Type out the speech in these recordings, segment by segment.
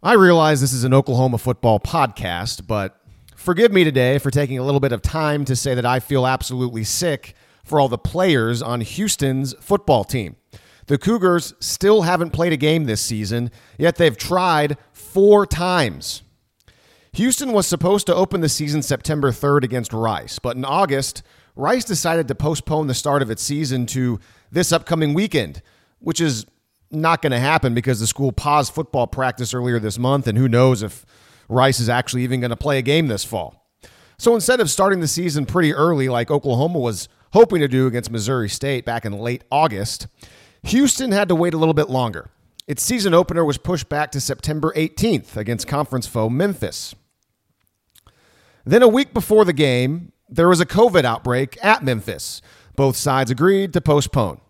I realize this is an Oklahoma football podcast, but forgive me today for taking a little bit of time to say that I feel absolutely sick for all the players on Houston's football team. The Cougars still haven't played a game this season, yet they've tried four times. Houston was supposed to open the season September 3rd against Rice, but in August, Rice decided to postpone the start of its season to this upcoming weekend, which is not going to happen because the school paused football practice earlier this month, and who knows if Rice is actually even going to play a game this fall. So instead of starting the season pretty early, like Oklahoma was hoping to do against Missouri State back in late August, Houston had to wait a little bit longer. Its season opener was pushed back to September 18th against conference foe Memphis. Then, a week before the game, there was a COVID outbreak at Memphis. Both sides agreed to postpone.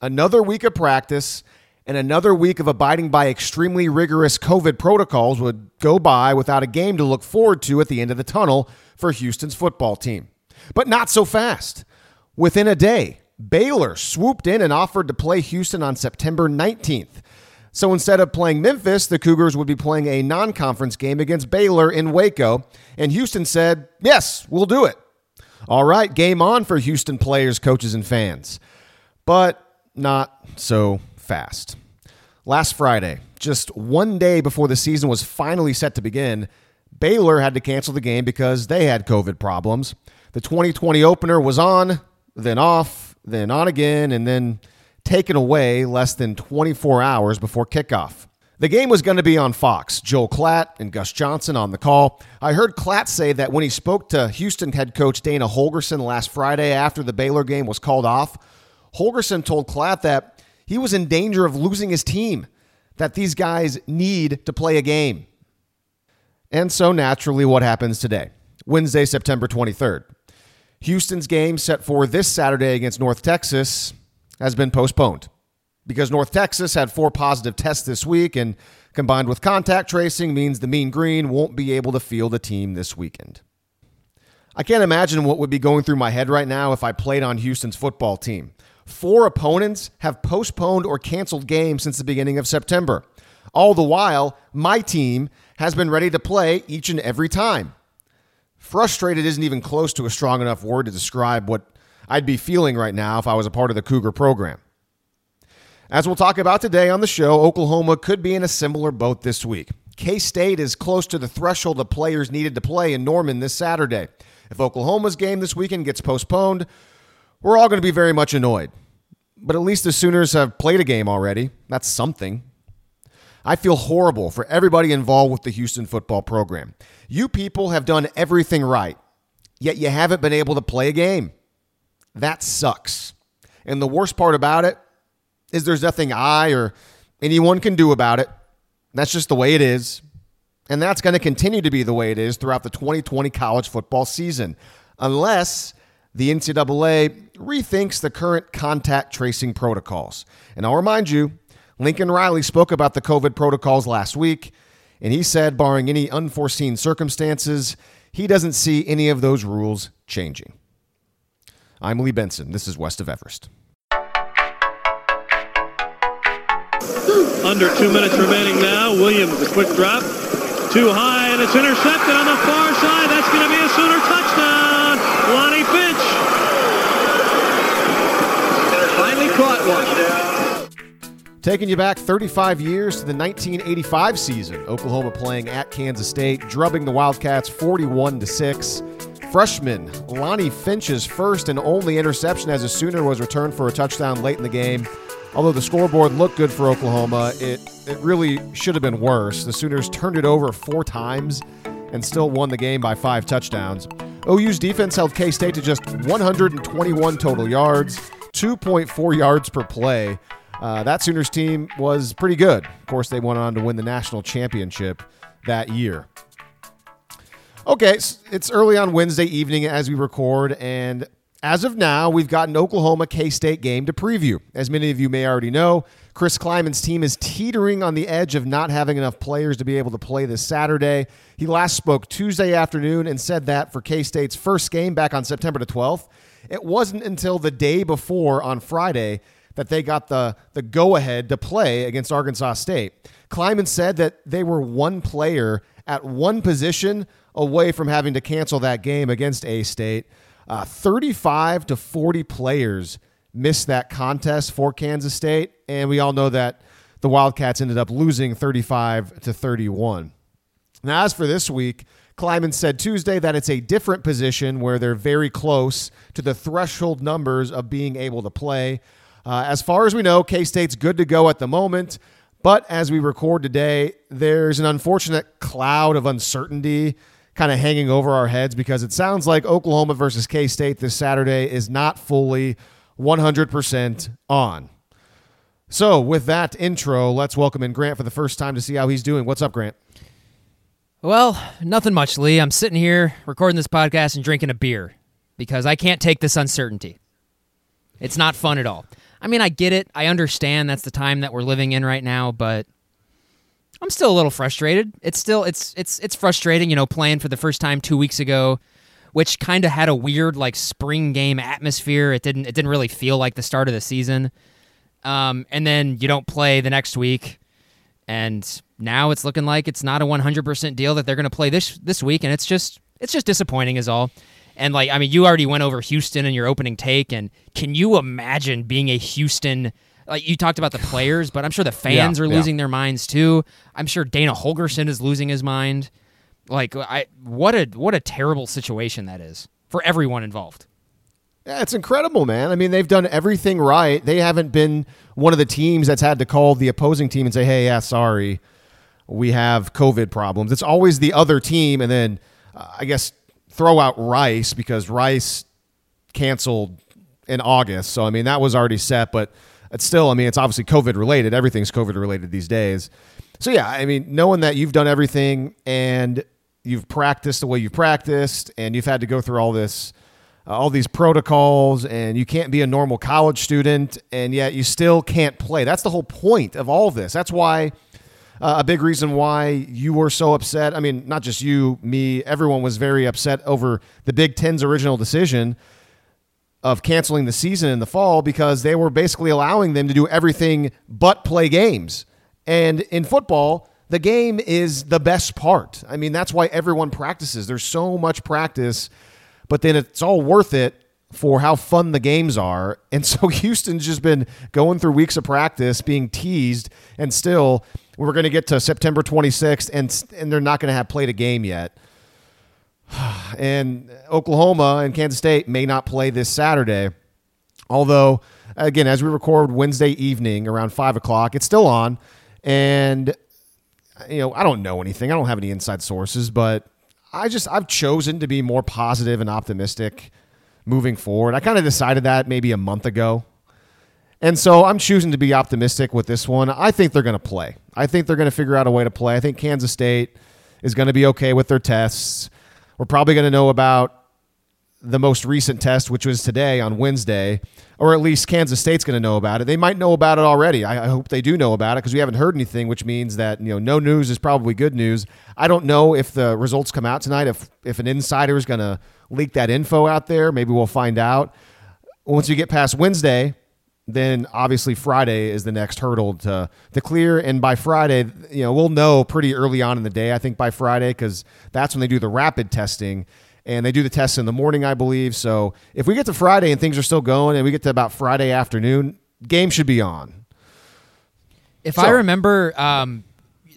Another week of practice and another week of abiding by extremely rigorous COVID protocols would go by without a game to look forward to at the end of the tunnel for Houston's football team. But not so fast. Within a day, Baylor swooped in and offered to play Houston on September 19th. So instead of playing Memphis, the Cougars would be playing a non conference game against Baylor in Waco. And Houston said, Yes, we'll do it. All right, game on for Houston players, coaches, and fans. But not so fast. Last Friday, just one day before the season was finally set to begin, Baylor had to cancel the game because they had COVID problems. The 2020 opener was on, then off, then on again, and then taken away less than 24 hours before kickoff. The game was going to be on Fox. Joel Klatt and Gus Johnson on the call. I heard Klatt say that when he spoke to Houston head coach Dana Holgorsen last Friday after the Baylor game was called off, Holgorsen told Klatt that he was in danger of losing his team, that these guys need to play a game. And so, naturally, what happens today? Wednesday, September 23rd. Houston's game set for this Saturday against North Texas has been postponed because North Texas had four positive tests this week, and combined with contact tracing means the Mean Green won't be able to field a team this weekend. I can't imagine what would be going through my head right now if I played on Houston's football team. Four opponents have postponed or canceled games since the beginning of September. All the while, my team has been ready to play each and every time. Frustrated isn't even close to a strong enough word to describe what I'd be feeling right now if I was a part of the Cougar program. As we'll talk about today on the show, Oklahoma could be in a similar boat this week. K State is close to the threshold of players needed to play in Norman this Saturday. If Oklahoma's game this weekend gets postponed, we're all going to be very much annoyed. But at least the Sooners have played a game already. That's something. I feel horrible for everybody involved with the Houston football program. You people have done everything right, yet you haven't been able to play a game. That sucks. And the worst part about it is there's nothing I or anyone can do about it. That's just the way it is. And that's going to continue to be the way it is throughout the 2020 college football season, unless the NCAA rethinks the current contact tracing protocols. And I'll remind you, Lincoln Riley spoke about the COVID protocols last week, and he said, barring any unforeseen circumstances, he doesn't see any of those rules changing. I'm Lee Benson. This is West of Everest. Under two minutes remaining now. Williams, a quick drop. Too high, and it's intercepted on the far side. That's going to be a Sooner touchdown. Lonnie Finch. Taking you back 35 years to the 1985 season, Oklahoma playing at Kansas State, drubbing the Wildcats 41 to 6. Freshman Lonnie Finch's first and only interception as a Sooner was returned for a touchdown late in the game. Although the scoreboard looked good for Oklahoma, it, it really should have been worse. The Sooners turned it over four times and still won the game by five touchdowns. OU's defense held K State to just 121 total yards, 2.4 yards per play. Uh, that Sooners team was pretty good. Of course, they went on to win the national championship that year. Okay, it's early on Wednesday evening as we record, and as of now, we've got an Oklahoma K State game to preview. As many of you may already know, Chris Klieman's team is teetering on the edge of not having enough players to be able to play this Saturday. He last spoke Tuesday afternoon and said that for K State's first game back on September the 12th, it wasn't until the day before on Friday that they got the, the go ahead to play against Arkansas State. Klieman said that they were one player at one position away from having to cancel that game against A State. Uh, 35 to 40 players missed that contest for Kansas State, and we all know that the Wildcats ended up losing 35 to 31. Now, as for this week, Klieman said Tuesday that it's a different position where they're very close to the threshold numbers of being able to play. Uh, as far as we know, K State's good to go at the moment. But as we record today, there's an unfortunate cloud of uncertainty kind of hanging over our heads because it sounds like Oklahoma versus K State this Saturday is not fully 100% on. So, with that intro, let's welcome in Grant for the first time to see how he's doing. What's up, Grant? Well, nothing much, Lee. I'm sitting here recording this podcast and drinking a beer because I can't take this uncertainty. It's not fun at all. I mean, I get it. I understand that's the time that we're living in right now, but I'm still a little frustrated. It's still it's it's it's frustrating, you know, playing for the first time 2 weeks ago, which kind of had a weird like spring game atmosphere. It didn't it didn't really feel like the start of the season. Um, and then you don't play the next week, and now it's looking like it's not a 100% deal that they're going to play this this week, and it's just it's just disappointing, is all. And like, I mean, you already went over Houston in your opening take, and can you imagine being a Houston? Like you talked about the players, but I'm sure the fans Yeah, are yeah. losing their minds too. I'm sure Dana Holgorsen is losing his mind. Like, I what a what a terrible situation that is for everyone involved. Yeah, it's incredible, man. I mean, they've done everything right. They haven't been one of the teams that's had to call the opposing team and say, "Hey, yeah, sorry, we have COVID problems." It's always the other team, and then uh, I guess throw out Rice because Rice canceled in August. So I mean, that was already set, but it's still, I mean, it's obviously COVID related. Everything's COVID related these days. So yeah, I mean, knowing that you've done everything and you've practiced the way you've practiced, and you've had to go through all this uh, all these protocols and you can't be a normal college student and yet you still can't play. That's the whole point of all this. That's why uh, a big reason why you were so upset. I mean, not just you, me, everyone was very upset over the Big Ten's original decision of canceling the season in the fall because they were basically allowing them to do everything but play games. And in football, the game is the best part. I mean, that's why everyone practices. There's so much practice, but then it's all worth it for how fun the games are. And so Houston's just been going through weeks of practice, being teased, and still we're going to get to September 26th, and and they're not going to have played a game yet. And Oklahoma and Kansas State may not play this Saturday. Although, again, as we record Wednesday evening around five o'clock, it's still on. And you know, I don't know anything. I don't have any inside sources, but I just I've chosen to be more positive and optimistic moving forward. I kind of decided that maybe a month ago. And so I'm choosing to be optimistic with this one. I think they're going to play. I think they're going to figure out a way to play. I think Kansas State is going to be okay with their tests. We're probably going to know about the most recent test, which was today on Wednesday, or at least Kansas State's going to know about it. They might know about it already. I, I hope they do know about it because we haven't heard anything, which means that you know no news is probably good news. I don't know if the results come out tonight. If if an insider is going to leak that info out there, maybe we'll find out. Once you get past Wednesday, then obviously Friday is the next hurdle to to clear. And by Friday, you know, we'll know pretty early on in the day. I think by Friday because that's when they do the rapid testing, and they do the tests in the morning, I believe. So if we get to Friday and things are still going, and we get to about Friday afternoon, game should be on. If So- I remember um,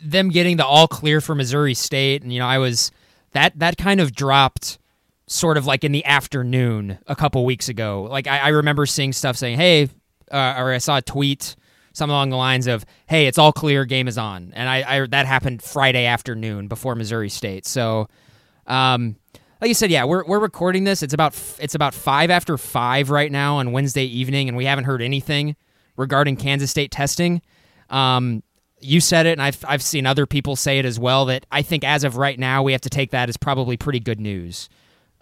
them getting the all clear for Missouri State, and you know, I was that that kind of dropped sort of like in the afternoon a couple weeks ago. Like I, I remember seeing stuff saying, "Hey," uh, or I saw a tweet something along the lines of, "Hey, it's all clear, game is on," and I, I that happened Friday afternoon before Missouri State. So, um, like you said, yeah, we're we're recording this. It's about it's about five after five right now on Wednesday evening, and we haven't heard anything regarding Kansas State testing. Um, you said it, and I've I've seen other people say it as well. That I think as of right now, we have to take that as probably pretty good news.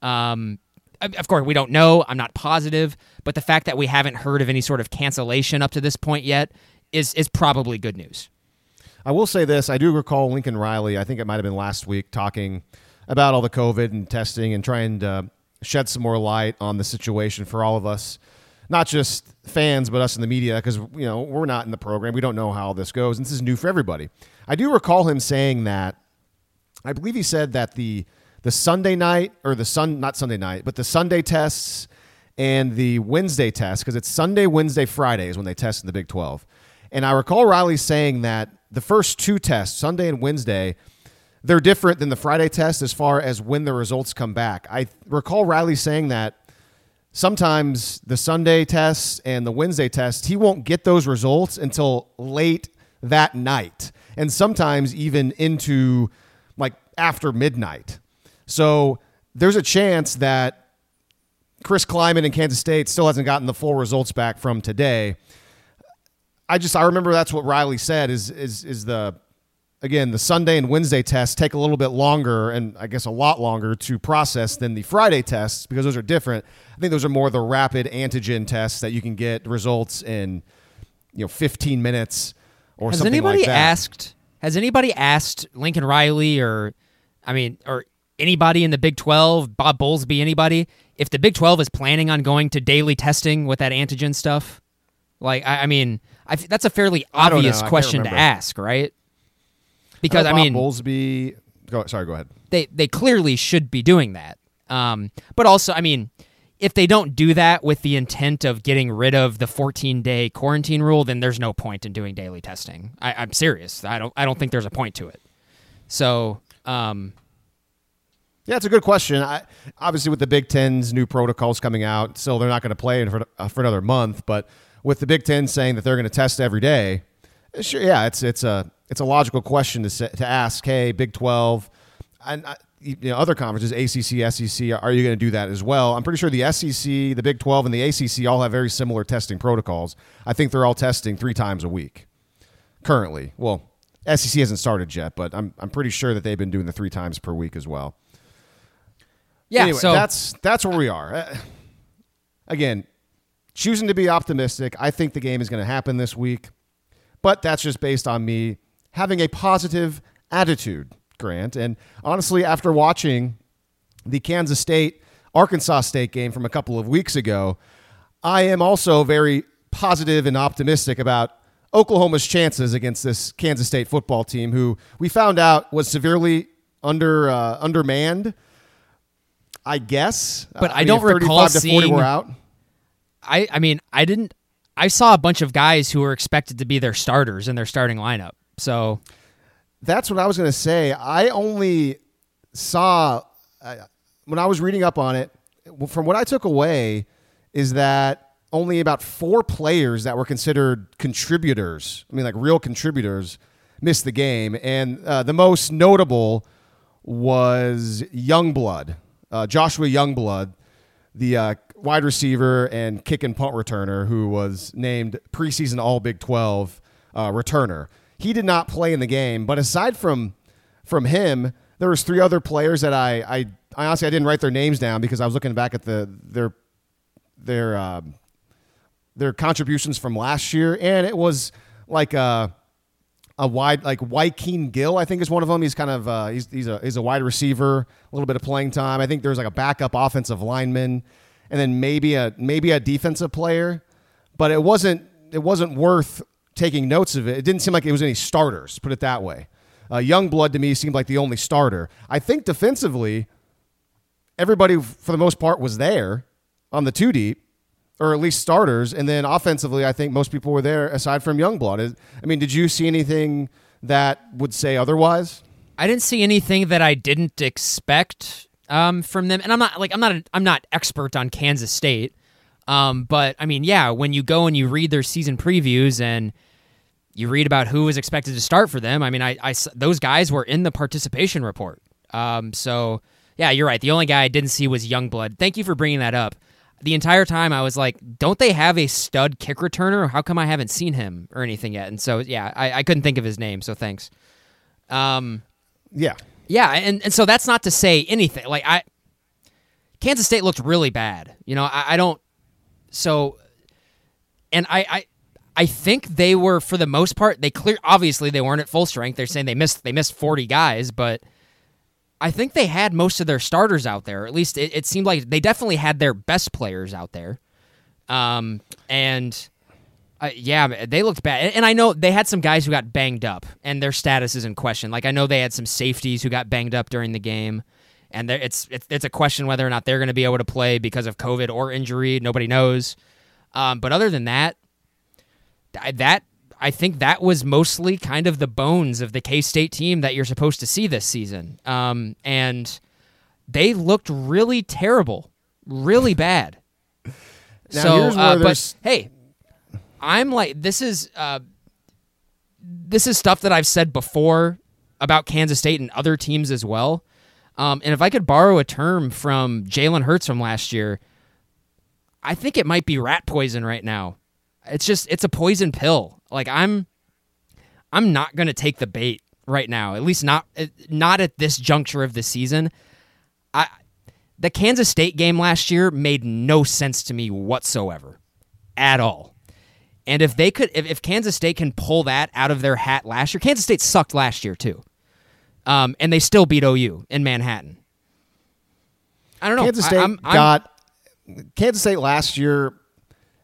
Um, of of course, we don't know. I'm not positive, but the fact that we haven't heard of any sort of cancellation up to this point yet is is probably good news. I will say this: I do recall Lincoln Riley. I think it might have been last week talking about all the COVID and testing and trying to shed some more light on the situation for all of us not just fans, but us in the media, because you know we're not in the program. We don't know how this goes, and this is new for everybody. I do recall him saying that. I believe he said that the the Sunday night or the sun not Sunday night, but the Sunday tests and the Wednesday tests because it's Sunday, Wednesday, Friday is when they test in the Big Twelve. And I recall Riley saying that the first two tests, Sunday and Wednesday, they're different than the Friday test as far as when the results come back. I recall Riley saying that sometimes the Sunday tests and the Wednesday tests, he won't get those results until late that night, and sometimes even into like after midnight. So there's a chance that Chris Klieman in Kansas State still hasn't gotten the full results back from today. I just I remember that's what Riley said is is is the again, the Sunday and Wednesday tests take a little bit longer and I guess a lot longer to process than the Friday tests because those are different. I think those are more the rapid antigen tests that you can get results in, you know, 15 minutes or has something anybody like that. asked? Has anybody asked Lincoln Riley or, I mean, or anybody in the Big 12, Bob Bowlesby, anybody, if the Big 12 is planning on going to daily testing with that antigen stuff? Like, I, I mean, I, that's a fairly I don't know. obvious question to ask, right? Because Uh, I mean, Bowlesby. Go, sorry, go ahead. they they clearly should be doing that. Um, but also, I mean, if they don't do that with the intent of getting rid of the 14 day quarantine rule, then there's no point in doing daily testing. I, I'm serious. I don't I don't think there's a point to it. So, um, Yeah, it's a good question. I, obviously, with the Big Ten's new protocols coming out, still they're not going to play for, uh, for another month. But with the Big Ten saying that they're going to test every day, sure, yeah, it's it's a it's a logical question to to ask. Hey, Big Twelve, and uh, you know other conferences, ACC, SEC, are you going to do that as well? I'm pretty sure the SEC, the Big Twelve, and the ACC all have very similar testing protocols. I think they're all testing three times a week currently. Well, SEC hasn't started yet, but I'm I'm pretty sure that they've been doing the three times per week as well yeah. anyway, so that's that's where we are. Uh, again, choosing to be optimistic. I think the game is going to happen this week, but that's just based on me having a positive attitude, Grant. And honestly, after watching the Kansas State Arkansas State game from a couple of weeks ago, I am also very positive and optimistic about Oklahoma's chances against this Kansas State football team, who we found out was severely under uh, undermanned. I guess, But Uh, I don't recall 35 to 40 seeing- were out. I I mean I didn't I saw a bunch of guys who were expected to be their starters in their starting lineup. So That's what I was going to say. I only saw uh, when I was reading up on it. From what I took away is that only about four players that were considered contributors. I mean, like real contributors, missed the game, and uh, the most notable was Youngblood, uh, Joshua Youngblood, the uh, wide receiver and kick and punt returner who was named preseason All Big 12 uh, returner. He did not play in the game, but aside from from him, there was three other players that I, I, I honestly I didn't write their names down because I was looking back at the their their um, their contributions from last year, and it was like a a wide like Joaquin Gill, I think is one of them. He's kind of uh, he's he's a he's a wide receiver, a little bit of playing time. I think there's like a backup offensive lineman, and then maybe a maybe a defensive player, but it wasn't it wasn't worth taking notes of it. It didn't seem like it was any starters. Put it that way. Uh, Youngblood to me seemed like the only starter. I think defensively, everybody for the most part was there on the two deep, or at least starters. And then offensively, I think most people were there aside from Youngblood. Is- I mean, did you see anything that would say otherwise? I didn't see anything that I didn't expect um, from them, and I'm not like I'm not a, I'm not expert on Kansas State, um, but I mean, yeah, when you go and you read their season previews and you read about who was expected to start for them, I mean, I those guys were in the participation report. Um, so yeah, you're right. The only guy I didn't see was Youngblood. Thank you for bringing that up. The entire time I was like, don't they have a stud kick returner? How come I haven't seen him or anything yet? And so yeah, I, I couldn't think of his name. So thanks. Um, Yeah. yeah, and, and so that's not to say anything. Like I, Kansas State looked really bad. You know, I, I don't. So, and I, I, I think they were for the most part. They clear. Obviously, they weren't at full strength. They're saying they missed. They missed forty guys, but I think they had most of their starters out there. At least it, it seemed like they definitely had their best players out there. Um, and uh, yeah, they looked bad. And, and I know they had some guys who got banged up, and their status is in question. Like I know they had some safeties who got banged up during the game, and it's it's it's a question whether or not they're going to be able to play because of COVID or injury. Nobody knows. Um, but other than that, that I think that was mostly kind of the bones of the K State team that you're supposed to see this season. Um, and they looked really terrible, really bad. Now, so, uh, but hey, I'm like this is uh, this is stuff that I've said before about Kansas State and other teams as well. Um, and if I could borrow a term from Jalen Hurts from last year, I think it might be rat poison right now. It's just it's a poison pill. Like I'm I'm not going to take the bait right now. At least not not at this juncture of the season. I the Kansas State game last year made no sense to me whatsoever. At all. And if they could if, if Kansas State can pull that out of their hat last year, Kansas State sucked last year too. Um, and they still beat OU in Manhattan. I don't know. Kansas I- State I'm- I'm- got Kansas State last year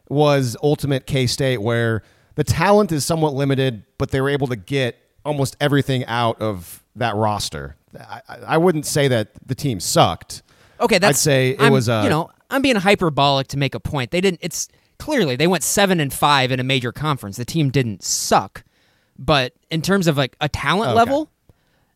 was ultimate K State where the talent is somewhat limited, but they were able to get almost everything out of that roster. I, I- wouldn't say that the team sucked. Okay, that's I'd say it I'm- was, uh, you know I'm being hyperbolic to make a point. They didn't. It's clearly they went seven and five in a major conference. The team didn't suck, but in terms of like a talent Okay. level,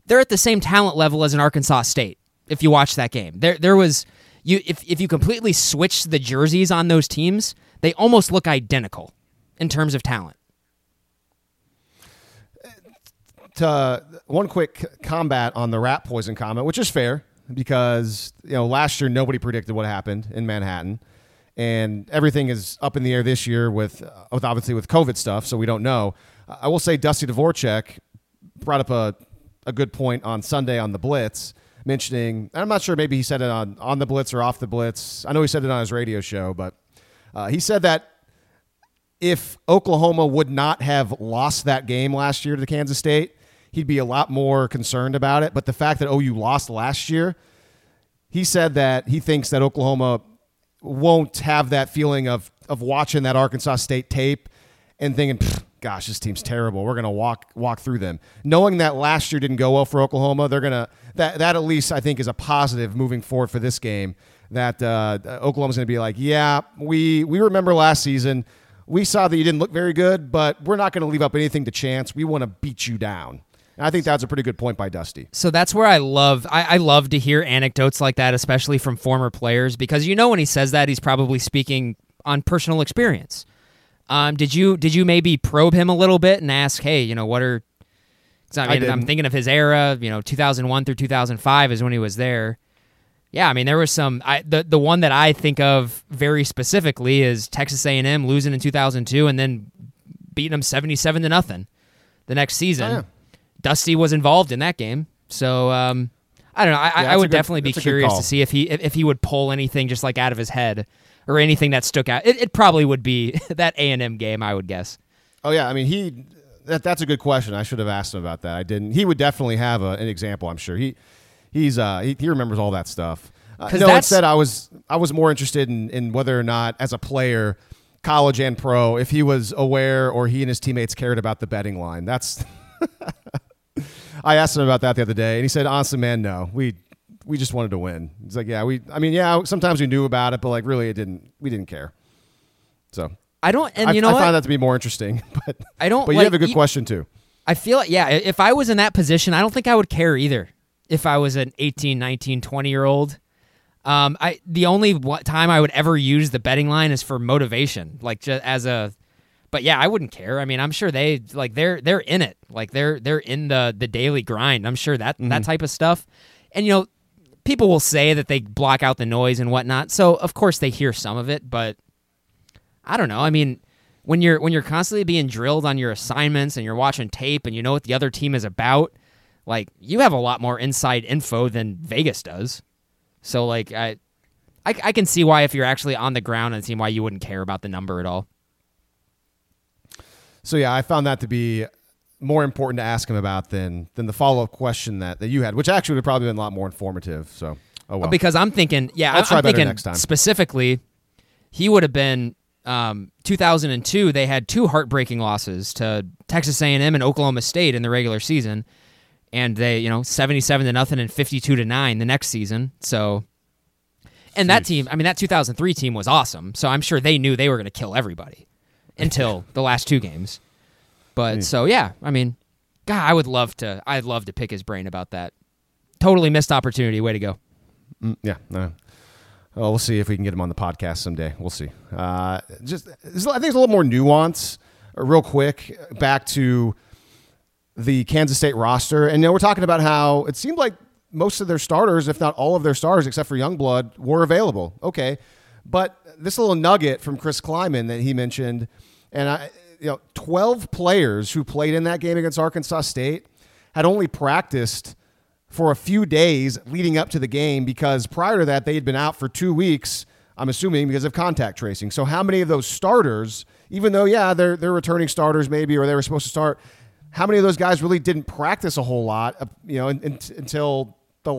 they're at the same talent level as an Arkansas State. If you watch that game, there there was you if if you completely switched the jerseys on those teams, they almost look identical in terms of talent. to one quick combat on the rat poison comment, which is fair because you know last year nobody predicted what happened in Manhattan, and everything is up in the air this year with uh, with obviously with COVID stuff, so we don't know. I will say Dusty Dvoracek brought up a a good point on Sunday on the Blitz, mentioning I'm not sure maybe he said it on on the Blitz or off the Blitz. I know he said it on his radio show, but uh, he said that if Oklahoma would not have lost that game last year to Kansas State, he'd be a lot more concerned about it. But the fact that OU lost last year, he said that he thinks that Oklahoma won't have that feeling of of watching that Arkansas State tape and thinking, "Gosh, this team's terrible. We're gonna walk walk through them." Knowing that last year didn't go well for Oklahoma, they're gonna that that at least I think is a positive moving forward for this game. That uh, Oklahoma's gonna be like, "Yeah, we we remember last season." We saw that you didn't look very good, but we're not going to leave up anything to chance. We want to beat you down. And I think that's a pretty good point by Dusty. So that's where I love I, I love to hear anecdotes like that, especially from former players, because you know when he says that he's probably speaking on personal experience. Um, did you did you maybe probe him a little bit and ask, hey, you know, what are? 'cause I I mean, I'm thinking of his era. You know, 2001 through 2005 is when he was there. Yeah, I mean, there was some. I the the one that I think of very specifically is Texas A&M losing in 2002 and then beating them 77 to nothing the next season. Oh, yeah. Dusty was involved in that game, so um, I don't know. I, Yeah, I would good- definitely be a curious to see if he if, if he would pull anything just like out of his head or anything that stuck out. It, it probably would be that A and M game, I would guess. Oh yeah, I mean he. That, that's a good question. I should have asked him about that. I didn't. He would definitely have a, an example. I'm sure he he's uh he, he remembers all that stuff. Uh, no, instead I was I was more interested in in whether or not as a player, college and pro, if he was aware or he and his teammates cared about the betting line. That's. I asked him about that the other day, and he said, "Honestly, man, no. We we just wanted to win." He's like, "Yeah, we. I mean, yeah. Sometimes we knew about it, but like, really, it didn't. We didn't care." So I don't, and I, you know I what? find that to be more interesting. But I don't But you like- have a good you- question too. I feel like, yeah, if I was in that position, I don't think I would care either. If I was an 18, 19, 20 year old, um, I the only time I would ever use the betting line is for motivation, like just as a. But yeah, I wouldn't care. I mean, I'm sure they like they're they're in it, like they're they're in the the daily grind. I'm sure that that type of stuff, and you know, people will say that they block out the noise and whatnot. So of course they hear some of it, but I don't know. I mean, when you're when you're constantly being drilled on your assignments and you're watching tape and you know what the other team is about, like you have a lot more inside info than Vegas does. So like I, I, I can see why if you're actually on the ground and see why you wouldn't care about the number at all. So yeah, I found that to be more important to ask him about than than the follow up question that, that you had, which actually would have probably been a lot more informative. So oh well. Because I'm thinking, yeah, I'll I'm, try I'm thinking next time. specifically, he would have been um, 2002 they had two heartbreaking losses to Texas A&M and Oklahoma State in the regular season, and they you know 77 to nothing and 52 to nine the next season. So, and that team, I mean that 2003 team was awesome. So I'm sure they knew they were going to kill everybody until the last two games. But so yeah, I mean, God, I would love to. I'd love to pick his brain about that. Totally missed opportunity. Way to go. Mm, yeah. No. Well, we'll see if we can get him on the podcast someday. We'll see. Uh, just, I think there's a little more nuance. Uh, real quick, back to the Kansas State roster, and you know, we're talking about how it seemed like most of their starters, if not all of their stars, except for Youngblood, were available. Okay, but this little nugget from Chris Klieman that he mentioned, and I, you know, 12 players who played in that game against Arkansas State had only practiced for a few days leading up to the game because prior to that they had been out for two weeks. I'm assuming because of contact tracing. So how many of those starters, even though yeah they're they're returning starters maybe or they were supposed to start, how many of those guys really didn't practice a whole lot, uh, you know, in, in, until the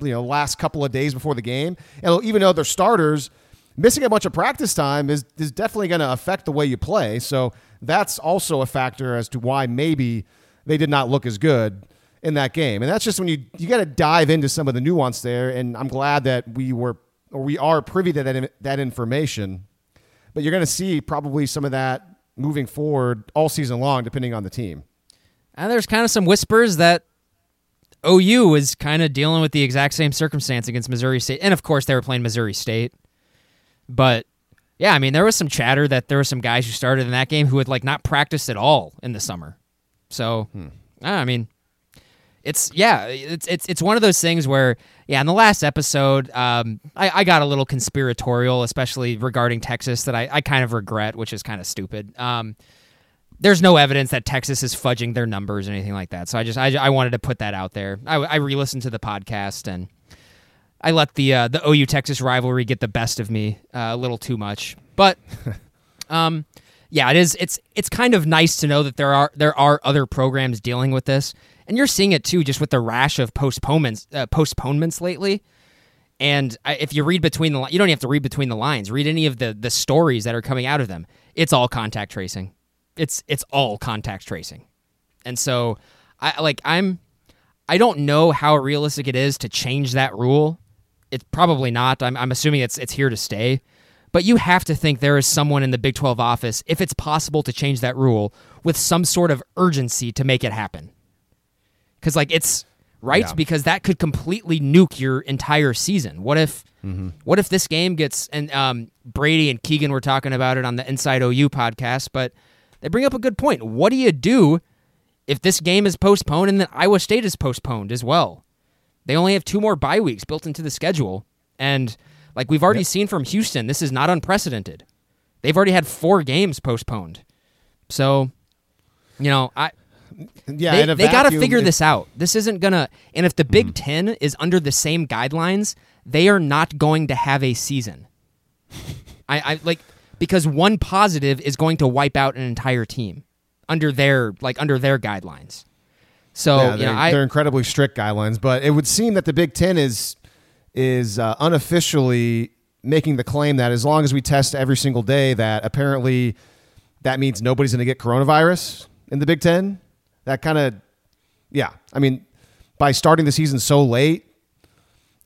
you know last couple of days before the game? And even though they're starters, missing a bunch of practice time is is definitely going to affect the way you play. So that's also a factor as to why maybe they did not look as good in that game. And that's just when you you got to dive into some of the nuance there. And I'm glad that we were or we are privy to that that information. But you're going to see probably some of that moving forward all season long, depending on the team. And there's kind of some whispers that OU is kind of dealing with the exact same circumstance against Missouri State, and of course they were playing Missouri State. But yeah, I mean there was some chatter that there were some guys who started in that game who had like not practiced at all in the summer. So hmm. I mean, it's yeah, it's it's it's one of those things where yeah, in the last episode, um, I, I got a little conspiratorial, especially regarding Texas, that I, I kind of regret, which is kind of stupid. Um, there's no evidence that Texas is fudging their numbers or anything like that. So I just I, I wanted to put that out there. I, I re-listened to the podcast and I let the uh, the OU Texas rivalry get the best of me uh, a little too much. But um, yeah, it is. It's it's kind of nice to know that there are there are other programs dealing with this and you're seeing it too, just with the rash of postponements uh, postponements lately. And I, if you read between the, you don't have to read between the lines. Read any of the the stories that are coming out of them. It's all contact tracing. It's it's all contact tracing. And so, I like I'm, I don't know how realistic it is to change that rule. It's probably not. I'm I'm assuming it's it's here to stay. But you have to think there is someone in the Big 12 office, if it's possible to change that rule, with some sort of urgency to make it happen because like it's right yeah. because that could completely nuke your entire season. What if mm-hmm. what if this game gets and um, Brady and Keegan were talking about it on the Inside OU podcast, but they bring up a good point. What do you do if this game is postponed and then Iowa State is postponed as well? They only have two more bye weeks built into the schedule, and like we've already yep. seen from Houston, this is not unprecedented. They've already had four games postponed, so you know I yeah, they, they got to figure this out. This isn't gonna. And if the Big mm. Ten is under the same guidelines, they are not going to have a season. I, I like because one positive is going to wipe out an entire team under their like under their guidelines. So yeah, you know, I, they're incredibly strict guidelines, but it would seem that the Big Ten is is uh, unofficially making the claim that as long as we test every single day, that apparently that means nobody's going to get coronavirus in the Big Ten that kind of, yeah. I mean, by starting the season so late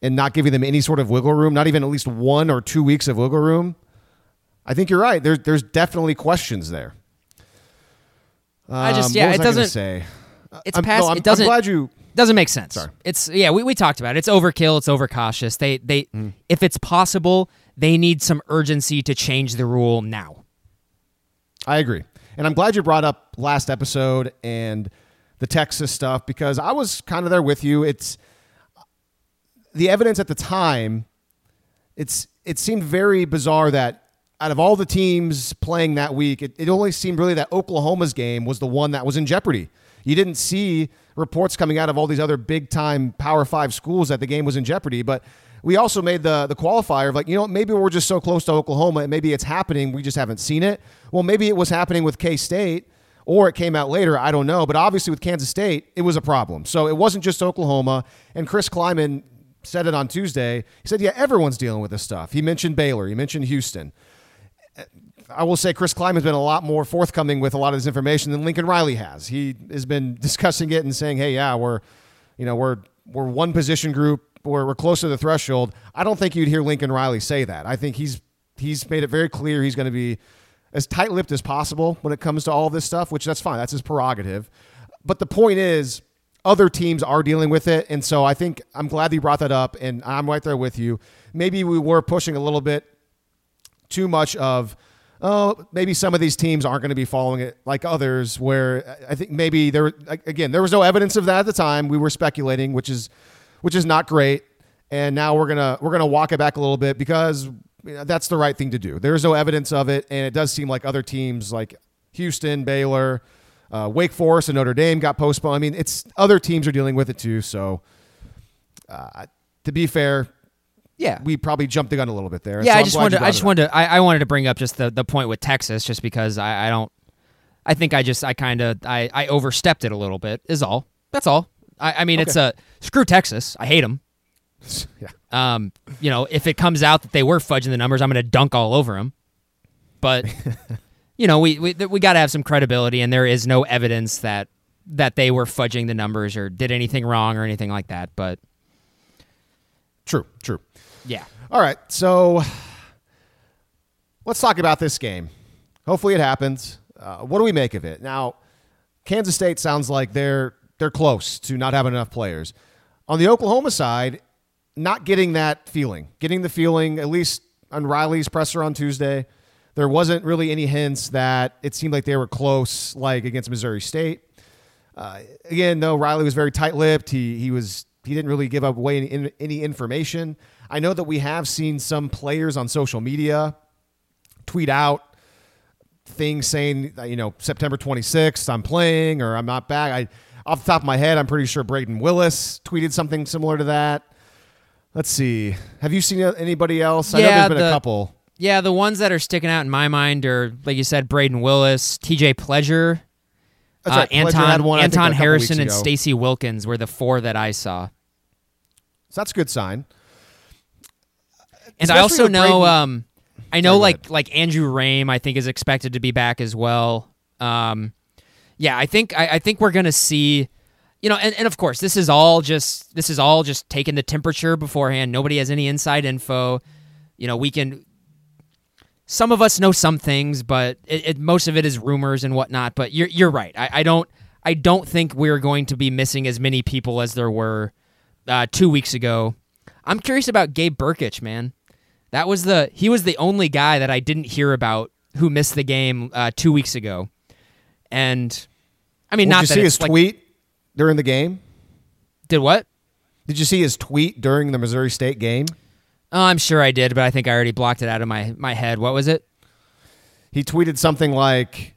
and not giving them any sort of wiggle room, not even at least one or two weeks of wiggle room, I think you're right. There's there's definitely questions there. Um, I just yeah, it doesn't say. It's past. No, I'm, it doesn't. I'm glad you doesn't make sense. Sorry. It's yeah, we, we talked about it. It's overkill. It's overcautious. They they mm. if it's possible, they need some urgency to change the rule now. I agree. And I'm glad you brought up last episode and the Texas stuff because I was kind of there with you. It's the evidence at the time. It's it seemed very bizarre that out of all the teams playing that week, it, it only seemed really that Oklahoma's game was the one that was in jeopardy. You didn't see reports coming out of all these other big time Power Five schools that the game was in jeopardy, but we also made the the qualifier of like, you know, maybe we're just so close to Oklahoma and maybe it's happening, we just haven't seen it. Well, maybe it was happening with K State or it came out later, I don't know. But obviously with Kansas State, it was a problem. So it wasn't just Oklahoma. And Chris Klieman said it on Tuesday. He said, Yeah, everyone's dealing with this stuff. He mentioned Baylor, he mentioned Houston. I will say Chris Klieman has been a lot more forthcoming with a lot of this information than Lincoln Riley has. He has been discussing it and saying, "Hey, yeah, we're, you know, we're we're one position group, we're, we're close to the threshold." I don't think you'd hear Lincoln Riley say that. I think he's he's made it very clear he's going to be as tight-lipped as possible when it comes to all this stuff, which that's fine. That's his prerogative. But the point is, other teams are dealing with it, and so I think I'm glad you brought that up, and I'm right there with you. Maybe we were pushing a little bit too much of oh maybe some of these teams aren't going to be following it like others where i think maybe there again there was no evidence of that at the time. We were speculating which is which is not great. And now we're going to we're going to walk it back a little bit because that's the right thing to do. There's no evidence of it and it does seem like other teams like houston baylor uh, wake forest and notre dame got postponed. I mean it's other teams are dealing with it too. So uh, to be fair Yeah. we probably jumped the gun a little bit there. yeah, So I just wanted. I just wanted. To, I, I wanted to bring up just the, the point with Texas, just because I, I don't. I think I just I kind of I, I overstepped it a little bit. Is all. That's all. I, I mean, it's a screw Texas. I hate them. Yeah. Um, you know, if it comes out that they were fudging the numbers, I'm going to dunk all over them. But you know, we we we got to have some credibility, and there is no evidence that that they were fudging the numbers or did anything wrong or anything like that. But True, true. Yeah, All right, so let's talk about this game. Hopefully, it happens. Uh, what do we make of it now? Kansas State sounds like they're they're close to not having enough players. On the Oklahoma side, not getting that feeling, getting the feeling at least on Riley's presser on Tuesday, there wasn't really any hints that it seemed like they were close, like against Missouri State. Uh, again, though, Riley was very tight-lipped. He he was he didn't really give up away any, any information. I know that we have seen some players on social media tweet out things saying, you know, September 26th, I'm playing or I'm not back. I, off the top of my head, I'm pretty sure Brayden Willis tweeted something similar to that. Let's see. Have you seen anybody else? I know Yeah, there's been a the- couple. Yeah, the ones that are sticking out in my mind are, like you said, Brayden Willis, T.J. Pledger, uh, right. Anton, one, Anton Harrison, and. Stacy Wilkins were the four that I saw. So that's a good sign. And Especially I also know, um, I know Sorry, like like Andrew Raym, I think is expected to be back as well. Um, yeah, I think I, I think we're gonna see, you know, and, and of course this is all just this is all just taking the temperature beforehand. Nobody has any inside info. You know, we can. Some of us know some things, but it, it, most of it is rumors and whatnot. But you're you're right. I, I don't I don't think we're going to be missing as many people as there were uh, two weeks ago. I'm curious about Gabe Brkic, man. That was the he was the only guy that I didn't hear about who missed the game uh, two weeks ago, and I mean, Well, not did you that see his like- tweet during the game? Did what? Did you see his tweet during the Missouri State game? Oh, I'm sure I did, but I think I already blocked it out of my my head. What was it? He tweeted something like,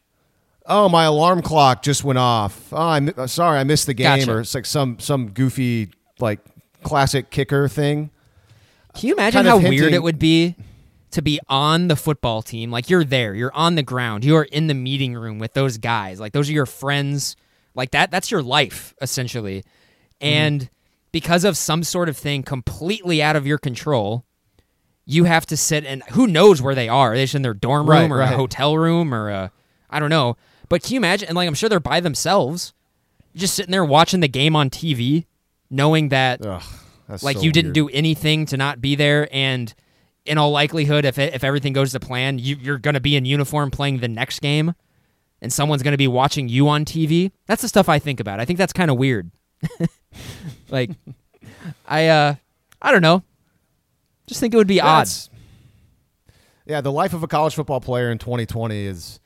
"Oh, my alarm clock just went off. Oh, I'm uh, sorry, I missed the game," Gotcha. or it's like some some goofy like classic kicker thing. Can you imagine kind how of weird it would be to be on the football team? Like you're there, you're on the ground, you are in the meeting room with those guys. Like those are your friends. Like that that's your life essentially. Mm-hmm. And because of some sort of thing completely out of your control, you have to sit and who knows where they are? Are they just in their dorm room Right, or right. a hotel room or a I don't know. But can you imagine and like I'm sure they're by themselves. Just sitting there watching the game on TV, knowing that Ugh, that's like so you didn't weird. do anything to not be there and in all likelihood if it, if everything goes to plan you, you're going to be in uniform playing the next game and someone's going to be watching you on tv that's the stuff i think about i think that's kind of weird like i uh i don't know just think it would be Yeah, odd Yeah, the life of a college football player in 2020 is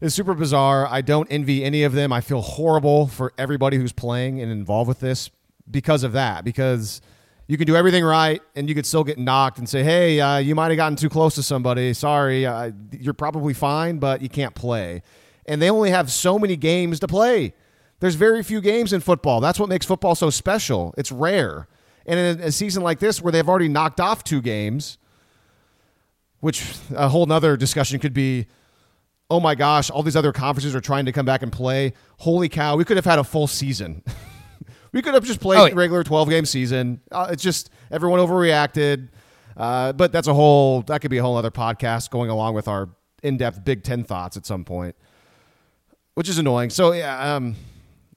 is super bizarre. I don't envy any of them. I feel horrible for everybody who's playing and involved with this because of that. Because you can do everything right and you could still get knocked and say, "Hey, uh, you might have gotten too close to somebody. Sorry, uh, you're probably fine, but you can't play." And they only have so many games to play. There's very few games in football. That's what makes football so special. It's rare. And in a season like this, where they've already knocked off two games, which a whole nother discussion could be oh my gosh all these other conferences are trying to come back and play holy cow we could have had a full season we could have just played Oh, yeah. regular 12 game season uh, it's just everyone overreacted uh, but that's a whole that could be a whole other podcast going along with our in depth Big Ten thoughts at some point, which is annoying. So yeah, um,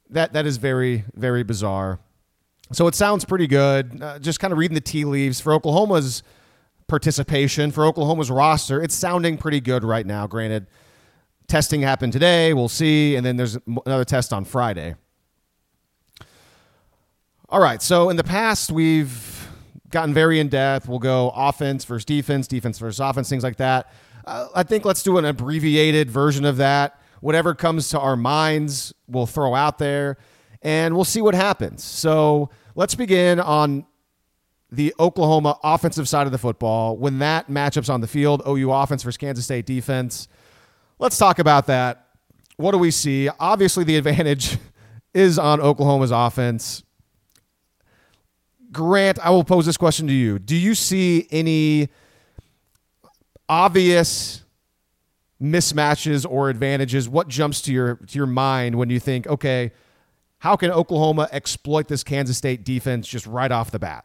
that that is very very bizarre. So it sounds pretty good. Uh, just kind of reading the tea leaves for Oklahoma's participation for Oklahoma's roster. It's sounding pretty good right now. Granted, testing happened today. We'll see, and then there's another test on Friday. All right. So in the past, we've gotten very in depth. We'll go offense versus defense, defense versus offense, things like that. Uh, I think let's do an abbreviated version of that. Whatever comes to our minds, we'll throw out there, and we'll see what happens. So let's begin on the Oklahoma offensive side of the football. When that matchup's on the field, OU offense versus Kansas State defense. Let's talk about that. What do we see? Obviously, the advantage is on Oklahoma's offense. Grant, I will pose this question to you. Do you see any obvious mismatches or advantages? What jumps to your to your mind when you think, okay, how can Oklahoma exploit this Kansas State defense just right off the bat?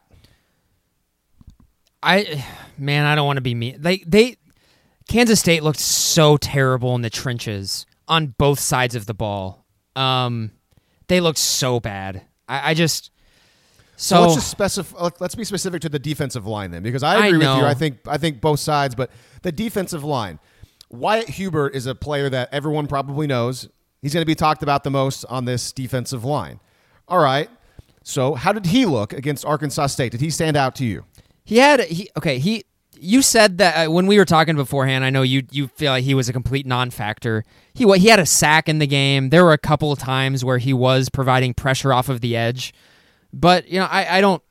I man, I don't want to be mean. They they Kansas State looked so terrible in the trenches on both sides of the ball. Um, they looked so bad. I, I just so, so let's just specify. Let's be specific to the defensive line then, because I agree I with you. I think I think both sides, but the defensive line. Wyatt Hubert is a player that everyone probably knows. He's going to be talked about the most on this defensive line. All right. So, how did he look against Arkansas State? Did he stand out to you? He had he okay. He you said that uh, when we were talking beforehand. I know you you feel like he was a complete non-factor. He he had a sack in the game. There were a couple of times where he was providing pressure off of the edge, but you know I I don't.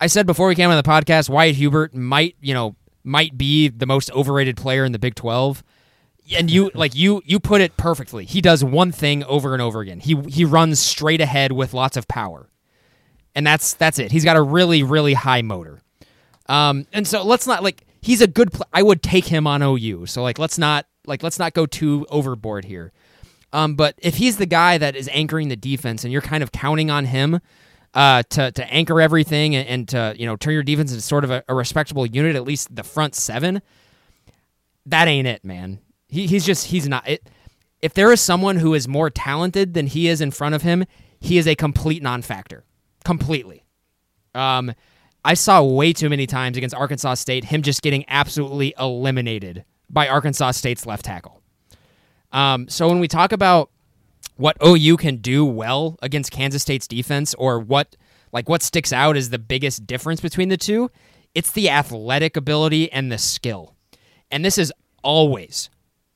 I said before we came on the podcast, Wyatt Hubert might you know might be the most overrated player in the Big Twelve. And you like you you put it perfectly. He does one thing over and over again. He he runs straight ahead with lots of power. And that's that's it. He's got a really really high motor. Um, and so let's not like he's a good. Pl- I would take him on OU. So like let's not like let's not go too overboard here. Um, but if he's the guy that is anchoring the defense and you're kind of counting on him uh, to to anchor everything and, and, to you know turn your defense into sort of a, a, respectable unit, at least the front seven, that ain't it, man. He, he's just he's not it. If there is someone who is more talented than he is in front of him, he is a complete non-factor, completely. Um, I saw way too many times against Arkansas State him just getting absolutely eliminated by Arkansas State's left tackle. Um, so when we talk about what OU can do well against Kansas State's defense, or what like what sticks out as the biggest difference between the two, it's the athletic ability and the skill. And this is always,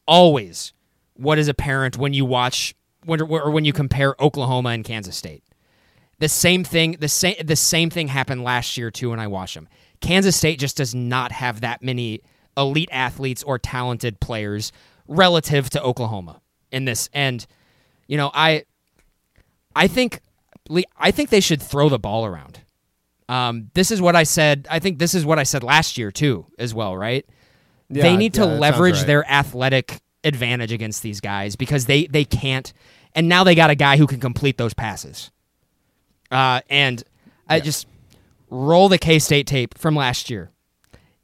always what is apparent when you watch when, or when you compare Oklahoma and Kansas State. The same thing, the same the same thing happened last year too when I watched them. Kansas State just does not have that many elite athletes or talented players relative to Oklahoma in this. And you know, I I think I think they should throw the ball around. Um, this is what I said. I think this is what I said last year too, as well. Right? Yeah, they need to leverage right. their athletic advantage against these guys because they they can't. And now they got a guy who can complete those passes. Uh, and I yeah. just roll the K State tape from last year.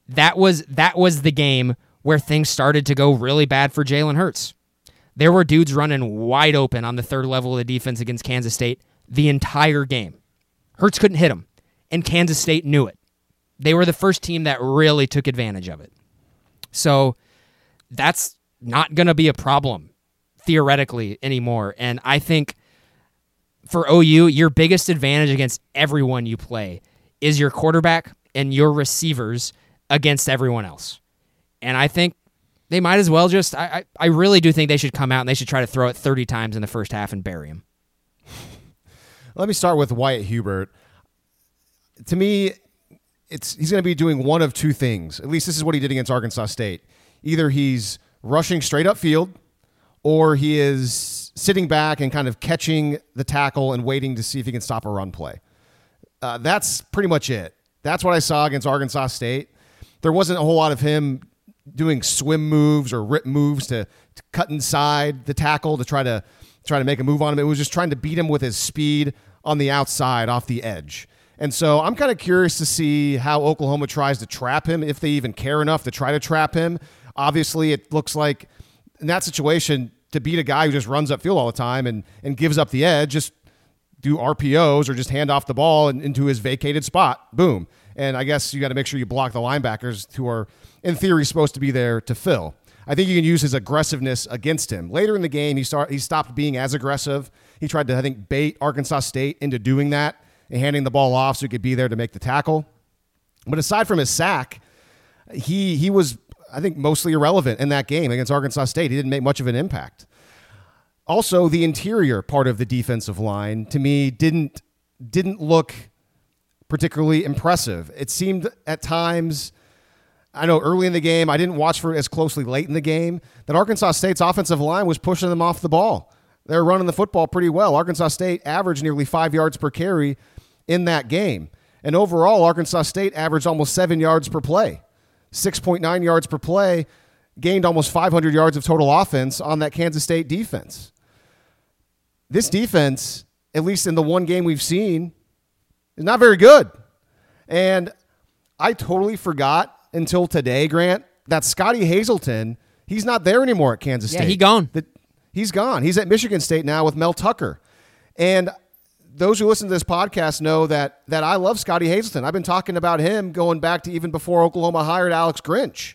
That was that was the game where things started to go really bad for Jalen Hurts. There were dudes running wide open on the third level of the defense against Kansas State the entire game. Hurts couldn't hit them, and Kansas State knew it. They were the first team that really took advantage of it. So that's not going to be a problem theoretically anymore. And I think for OU, your biggest advantage against everyone you play is your quarterback and your receivers against everyone else. And I think they might as well just. I, I, I really do think they should come out and they should try to throw it 30 times in the first half and bury him. Let me start with Wyatt Hubert. To me, it's he's going to be doing one of two things. At least this is what he did against Arkansas State. Either he's rushing straight up field, or he is sitting back and kind of catching the tackle and waiting to see if he can stop a run play. Uh, that's pretty much it. That's what I saw against Arkansas State. There wasn't a whole lot of him doing swim moves or rip moves to, to cut inside the tackle to try to try to make a move on him. It was just trying to beat him with his speed on the outside off the edge. And so I'm kind of curious to see how Oklahoma tries to trap him, if they even care enough to try to trap him. Obviously, it looks like in that situation to beat a guy who just runs up field all the time and and gives up the edge, just do RPOs or just hand off the ball into his vacated spot. Boom. And I guess you got to make sure you block the linebackers who are, in theory, supposed to be there to fill. I think you can use his aggressiveness against him. Later in the game, he start he stopped being as aggressive. He tried to, I think, bait Arkansas State into doing that and handing the ball off so he could be there to make the tackle. But aside from his sack, he he was, I think, mostly irrelevant in that game against Arkansas State. He didn't make much of an impact. Also, the interior part of the defensive line to me didn't didn't look particularly impressive. It seemed at times I know early in the game, I didn't watch for as closely late in the game, that Arkansas State's offensive line was pushing them off the ball. They're running the football pretty well. Arkansas State averaged nearly five yards per carry in that game. And overall, Arkansas State averaged almost seven yards per play, 6.9 yards per play, gained almost 500 yards of total offense on that Kansas State defense. This defense, at least in the one game we've seen, is not very good. And I totally forgot until today, Grant, that Scottie Hazelton, he's not there anymore at Kansas Yeah, State. he gone. That he's gone. He's at Michigan State now with Mel Tucker. And those who listen to this podcast know that that I love Scottie Hazelton. I've been talking about him going back to even before Oklahoma hired Alex Grinch.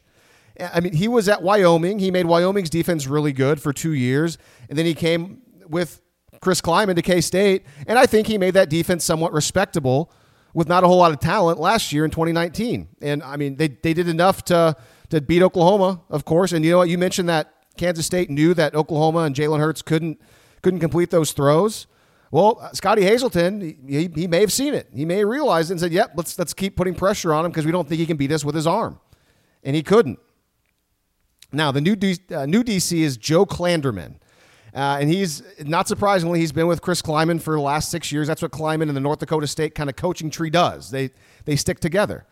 I mean, he was at Wyoming. He made Wyoming's defense really good for two years, and then he came with Chris Klieman to K State, and I think he made that defense somewhat respectable with not a whole lot of talent last year in 2019. And I mean, they, they did enough to to beat Oklahoma, of course. And you know what? You mentioned that Kansas State knew that Oklahoma and Jalen Hurts couldn't couldn't complete those throws. Well, Scottie Hazelton, he, he may have seen it. He may have realized it and said, "Yep, let's let's keep putting pressure on him because we don't think he can beat us with his arm," and he couldn't. Now, the new D, uh, new DC is Joe Klanderman. Uh, and he's not surprisingly, he's been with Chris Klieman for the last six years. That's what Klieman and the North Dakota State kind of coaching tree does. They they stick together.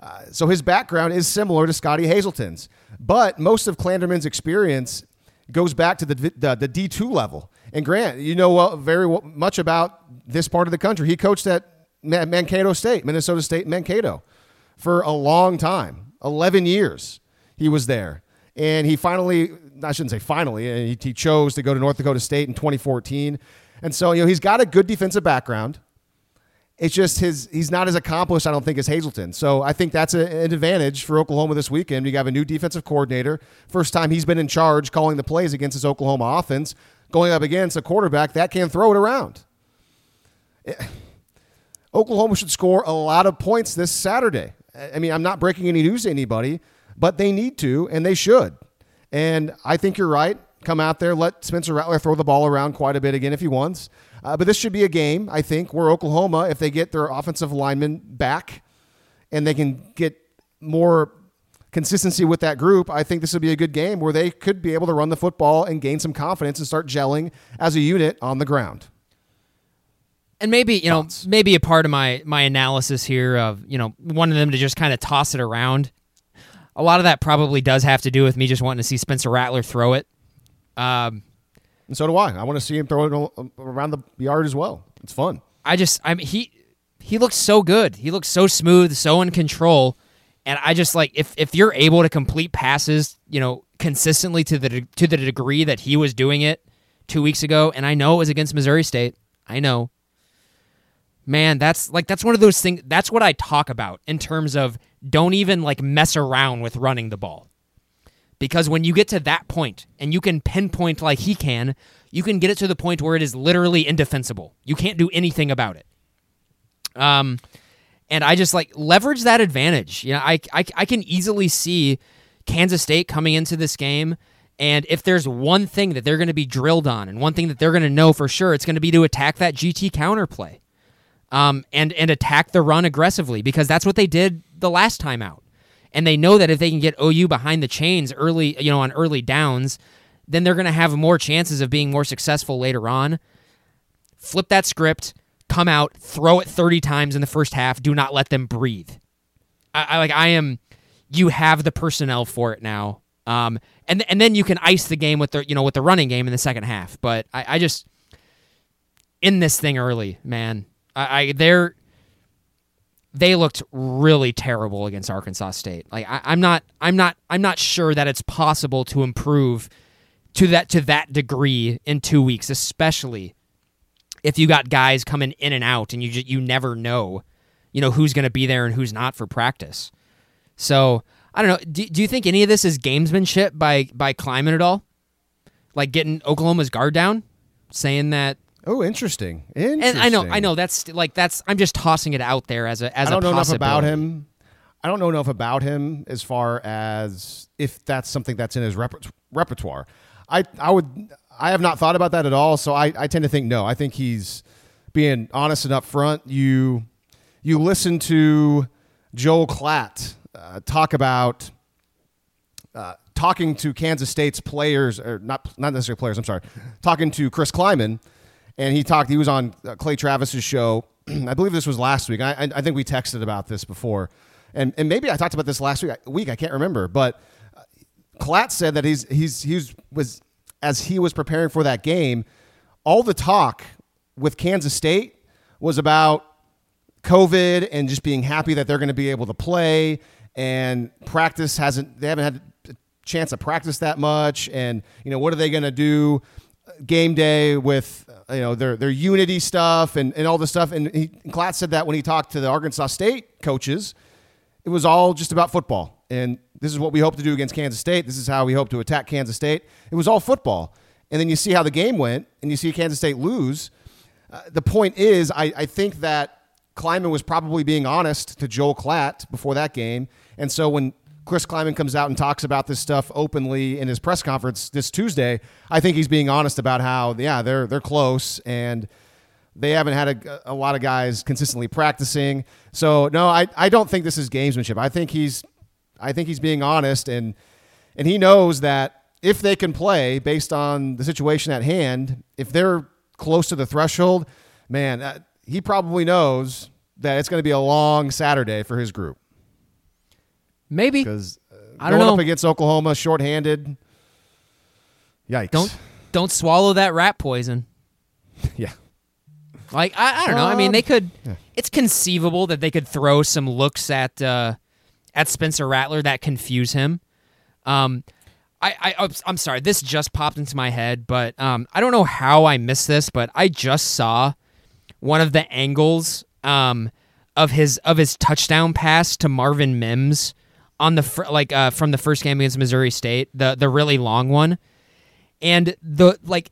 Uh, so his background is similar to Scottie Hazelton's, but most of Klanderman's experience goes back to the the, the D two level. And Grant, you know well, very well, much about this part of the country. He coached at Mankato State, Minnesota State, Mankato, for a long time, eleven years. He was there, and he finally I shouldn't say finally, uh, he, he chose to go to North Dakota State in 2014. And so, you know, he's got a good defensive background. It's just his he's not as accomplished, I don't think, as Hazelton. So I think that's a, an advantage for Oklahoma this weekend. You have a new defensive coordinator. First time he's been in charge calling the plays against his Oklahoma offense, going up against a quarterback that can throw it around. It, Oklahoma should score a lot of points this Saturday. I mean, I'm not breaking any news to anybody, but they need to, and they should. And I think you're right. Come out there, let Spencer Rattler throw the ball around quite a bit again if he wants. Uh, but this should be a game, I think, where Oklahoma, if they get their offensive linemen back and they can get more consistency with that group, I think this would be a good game where they could be able to run the football and gain some confidence and start gelling as a unit on the ground. And maybe you know, maybe a part of my my analysis here of you know wanting them to just kind of toss it around. A lot of that probably does have to do with me just wanting to see Spencer Rattler throw it. Um, and so do I. I want to see him throw it around the yard as well. It's fun. I just, I mean, he he looks so good. He looks so smooth, so in control. And I just like if if you're able to complete passes, you know, consistently to the to the degree that he was doing it two weeks ago, and I know it was against Missouri State. I know. Man, that's like that's one of those things. That's what I talk about in terms of don't even like mess around with running the ball. Because when you get to that point and you can pinpoint like he can, you can get it to the point where it is literally indefensible. You can't do anything about it. Um, and I just like leverage that advantage. You know, I, I, I can easily see Kansas State coming into this game. And if there's one thing that they're going to be drilled on and one thing that they're going to know for sure, it's going to be to attack that GT counterplay um, and, and attack the run aggressively because that's what they did the last time out. And they know that if they can get OU behind the chains early, you know, on early downs, then they're going to have more chances of being more successful later on. Flip that script, come out, throw it 30 times in the first half. Do not let them breathe. I, I like I am you have the personnel for it now. Um, and and then you can ice the game with the you know with the running game in the second half. But I, I just in this thing early, man. I, I they're they looked really terrible against Arkansas State. Like I, I'm not I'm not I'm not sure that it's possible to improve to that to that degree in two weeks, especially if you got guys coming in and out and you just, you never know, you know who's going to be there and who's not for practice. So I don't know. Do, do you think any of this is gamesmanship by by Klieman at all? Like getting Oklahoma's guard down, saying that. Oh, interesting. Interesting. And I know, I know that's like that's. I'm just tossing it out there as a as I don't a know enough about him. I don't know enough about him as far as if that's something that's in his reper- repertoire. I I would I have not thought about that at all. So I, I tend to think no. I think he's being honest and upfront. You you listen to Joel Klatt uh, talk about uh, talking to Kansas State's players, or not not necessarily players. I'm sorry, talking to Chris Klieman, and he talked. He was on uh, Clay Travis's show. I believe this was last week. I, I, think we texted about this before, and and maybe I talked about this last week. Week I can't remember, but uh, Klatt said that he's he's he's was as he was preparing for that game, all the talk with Kansas State was about COVID and just being happy that they're going to be able to play and practice hasn't they haven't had a chance to practice that much and you know what are they going to do game day with you know their their unity stuff and, and all this stuff. And he Klatt said that when he talked to the Arkansas State coaches it was all just about football. And this is what we hope to do against Kansas State. This is how we hope to attack Kansas State. It was all football. And then you see how the game went and you see Kansas State lose. Uh, the point is, I, I think that Klieman was probably being honest to Joel Klatt before that game. And so when Chris Klieman comes out and talks about this stuff openly in his press conference this Tuesday, I think he's being honest about how, yeah, they're, they're close and they haven't had a, a lot of guys consistently practicing. So no, I, I don't think this is gamesmanship. I think he's I think he's being honest and and he knows that if they can play based on the situation at hand, if they're close to the threshold, man, uh, he probably knows that it's going to be a long Saturday for his group Maybe because uh, I don't going know. up against Oklahoma shorthanded. Yikes! don't don't swallow that rat poison. yeah. Like I, I don't know. I mean, Um, they could. It's conceivable that they could throw some looks at uh, at Spencer Rattler that confuse him. Um, I, I I'm sorry. This just popped into my head, but um, I don't know how I missed this, but I just saw one of the angles um of his of his touchdown pass to Marvin Mims on the fir- like uh from the first game against Missouri State, the the really long one, and the like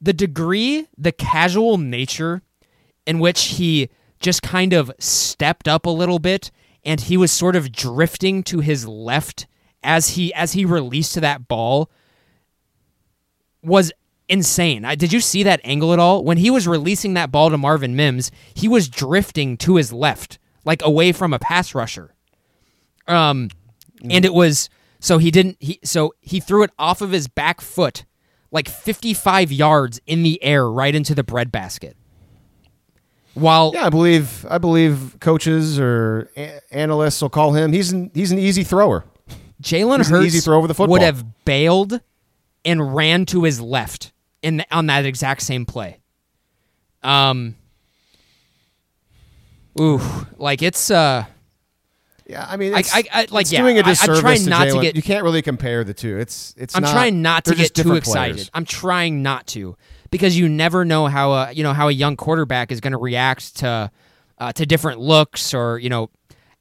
the degree, the casual nature in which he just kind of stepped up a little bit and he was sort of drifting to his left as he as he released that ball was insane. I, did you see that angle at all? When he was releasing that ball to Marvin Mims, he was drifting to his left, like away from a pass rusher. Um and it was so he didn't he so he threw it off of his back foot like 55 yards in the air right into the breadbasket. While Yeah, I believe I believe coaches or a- analysts will call him. He's an he's an easy thrower. Jalen Hurts easy throw over the football. would have bailed and ran to his left in the, on that exact same play. Um Ooh, like it's uh Yeah, I mean, I- it's, I- I- like, it's yeah, doing a I- I'm trying not to get- You can't really compare the two. It's it's. I'm not, trying not to get too excited. players. I'm trying not to because you never know how a you know how a young quarterback is going to react to uh, to different looks or you know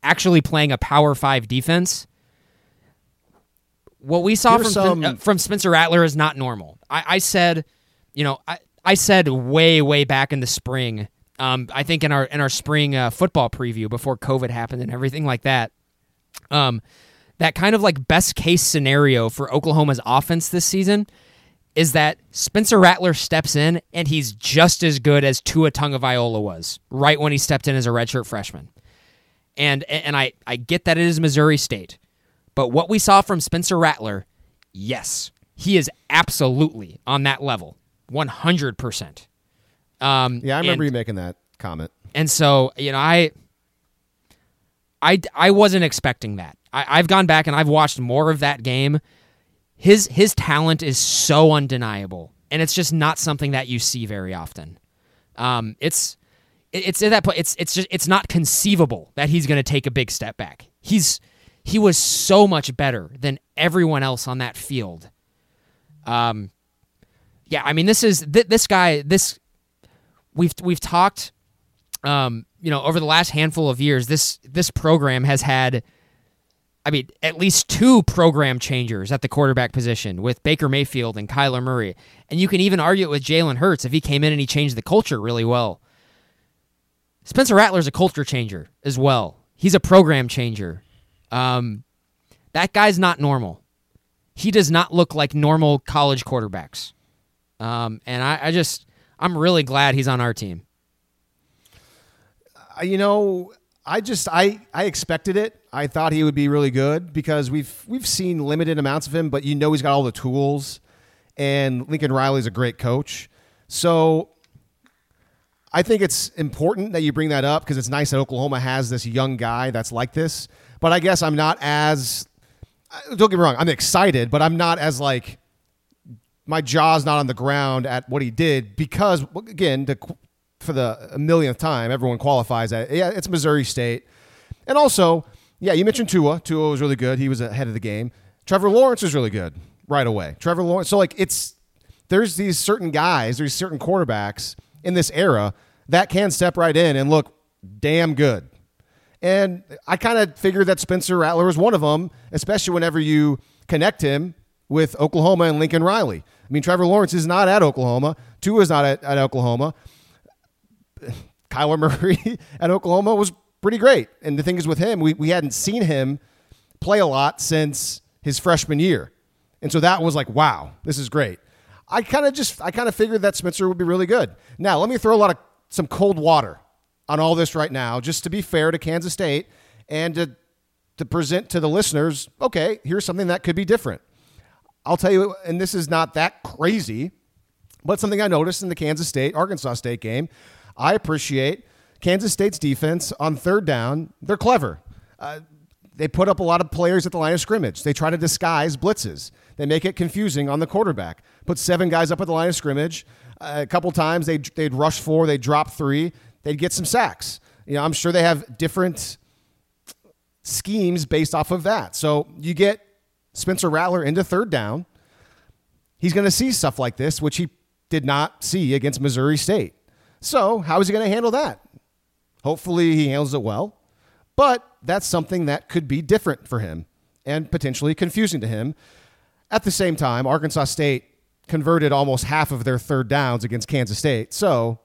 actually playing a power five defense. What we saw Here's from some- uh, from Spencer Rattler is not normal. I, I said, you know, I, I said way way back in the spring. Um, I think in our in our spring uh, football preview before COVID happened and everything like that. Um, that kind of like best case scenario for Oklahoma's offense this season is that Spencer Rattler steps in and he's just as good as Tua Tagovailoa was right when he stepped in as a redshirt freshman. And and I I get that it is Missouri State, but what we saw from Spencer Rattler, yes, he is absolutely on that level, one hundred percent. Um, Yeah, I remember and- you making that comment. and so, you know, I I I wasn't expecting that. I, I've gone back and I've watched more of that game. His his talent is so undeniable. And it's just not something that you see very often. Um, it's it- it's at that point. It's it's just it's not conceivable that he's going to take a big step back. He's he was so much better than everyone else on that field. Um, yeah, I mean this is th- this guy. This we've we've talked. Um, you know, over the last handful of years, this this program has had. I mean, at least two program changers at the quarterback position with Baker Mayfield and Kyler Murray. And you can even argue it with Jalen Hurts if he came in and he changed the culture really well. Spencer Rattler's a culture changer as well. He's a program changer. Um, that guy's not normal. He does not look like normal college quarterbacks. Um, and I, I just, I'm really glad he's on our team. Uh, you know, I just I I expected it. I thought he would be really good because we've we've seen limited amounts of him, but you know he's got all the tools, and Lincoln Riley's a great coach. So I think it's important that you bring that up because it's nice that Oklahoma has this young guy that's like this. But I guess I'm not as uh, don't get me wrong, I'm excited, but I'm not as like my jaw's not on the ground at what he did because again, the, for the millionth time, everyone qualifies at yeah, it's Missouri State, and also yeah, you mentioned Tua. Tua was really good. He was ahead of the game. Trevor Lawrence was really good right away. Trevor Lawrence. So like it's there's these certain guys, there's certain quarterbacks in this era that can step right in and look damn good. And I kind of figured that Spencer Rattler was one of them, especially whenever you connect him with Oklahoma and Lincoln Riley. I mean, Trevor Lawrence is not at Oklahoma. Tua is not at, at Oklahoma. Kyler Murray at Oklahoma was pretty great. And the thing is with him, we, we hadn't seen him play a lot since his freshman year. And so that was like, wow, this is great. I kind of just, I kind of figured that Spencer would be really good. Now, let me throw a lot of some cold water on all this right now, just to be fair to Kansas State and to, to present to the listeners, okay, here's something that could be different. I'll tell you, and this is not that crazy, but something I noticed in the Kansas State Arkansas State game. I appreciate Kansas State's defense on third down. They're clever. Uh, they put up a lot of players at the line of scrimmage. They try to disguise blitzes. They make it confusing on the quarterback. Put seven guys up at the line of scrimmage. Uh, a couple times they'd, they'd rush four, they'd drop three, they'd get some sacks. You know, I'm sure they have different schemes based off of that. So you get Spencer Rattler into third down. He's going to see stuff like this, which he did not see against Missouri State. So, how is he going to handle that? Hopefully, he handles it well. But that's something that could be different for him and potentially confusing to him. At the same time, Arkansas State converted almost half of their third downs against Kansas State. So,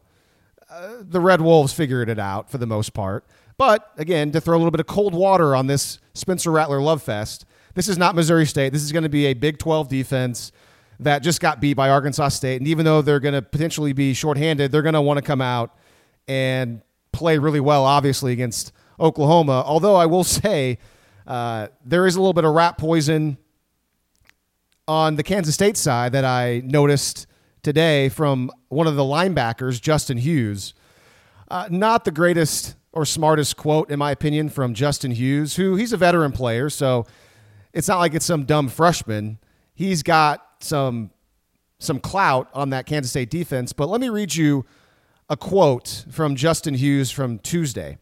uh, the Red Wolves figured it out for the most part. But again, to throw a little bit of cold water on this Spencer Rattler love fest, this is not Missouri State. This is going to be a Big 12 defense that just got beat by Arkansas State. And even though they're going to potentially be shorthanded, they're going to want to come out and play really well, obviously, against Oklahoma. Although I will say uh, there is a little bit of rat poison on the Kansas State side that I noticed today from one of the linebackers, Justin Hughes. Uh, not the greatest or smartest quote, in my opinion, from Justin Hughes, who he's a veteran player, so it's not like it's some dumb freshman. He's got some some clout on that Kansas State defense. But let me read you a quote from Justin Hughes from Tuesday.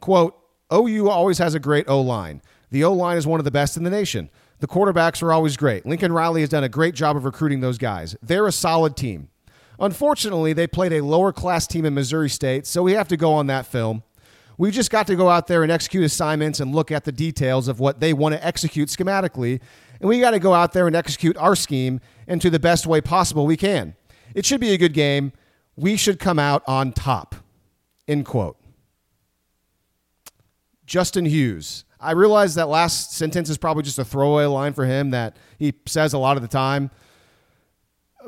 Quote, OU always has a great O line. The O line is one of the best in the nation. The quarterbacks are always great. Lincoln Riley has done a great job of recruiting those guys. They're a solid team. Unfortunately, they played a lower class team in Missouri State, so we have to go on that film. We just got to go out there and execute assignments and look at the details of what they want to execute schematically. And we got to go out there and execute our scheme into the best way possible we can. It should be a good game. We should come out on top. End quote. Justin Hughes. I realize that last sentence is probably just a throwaway line for him that he says a lot of the time.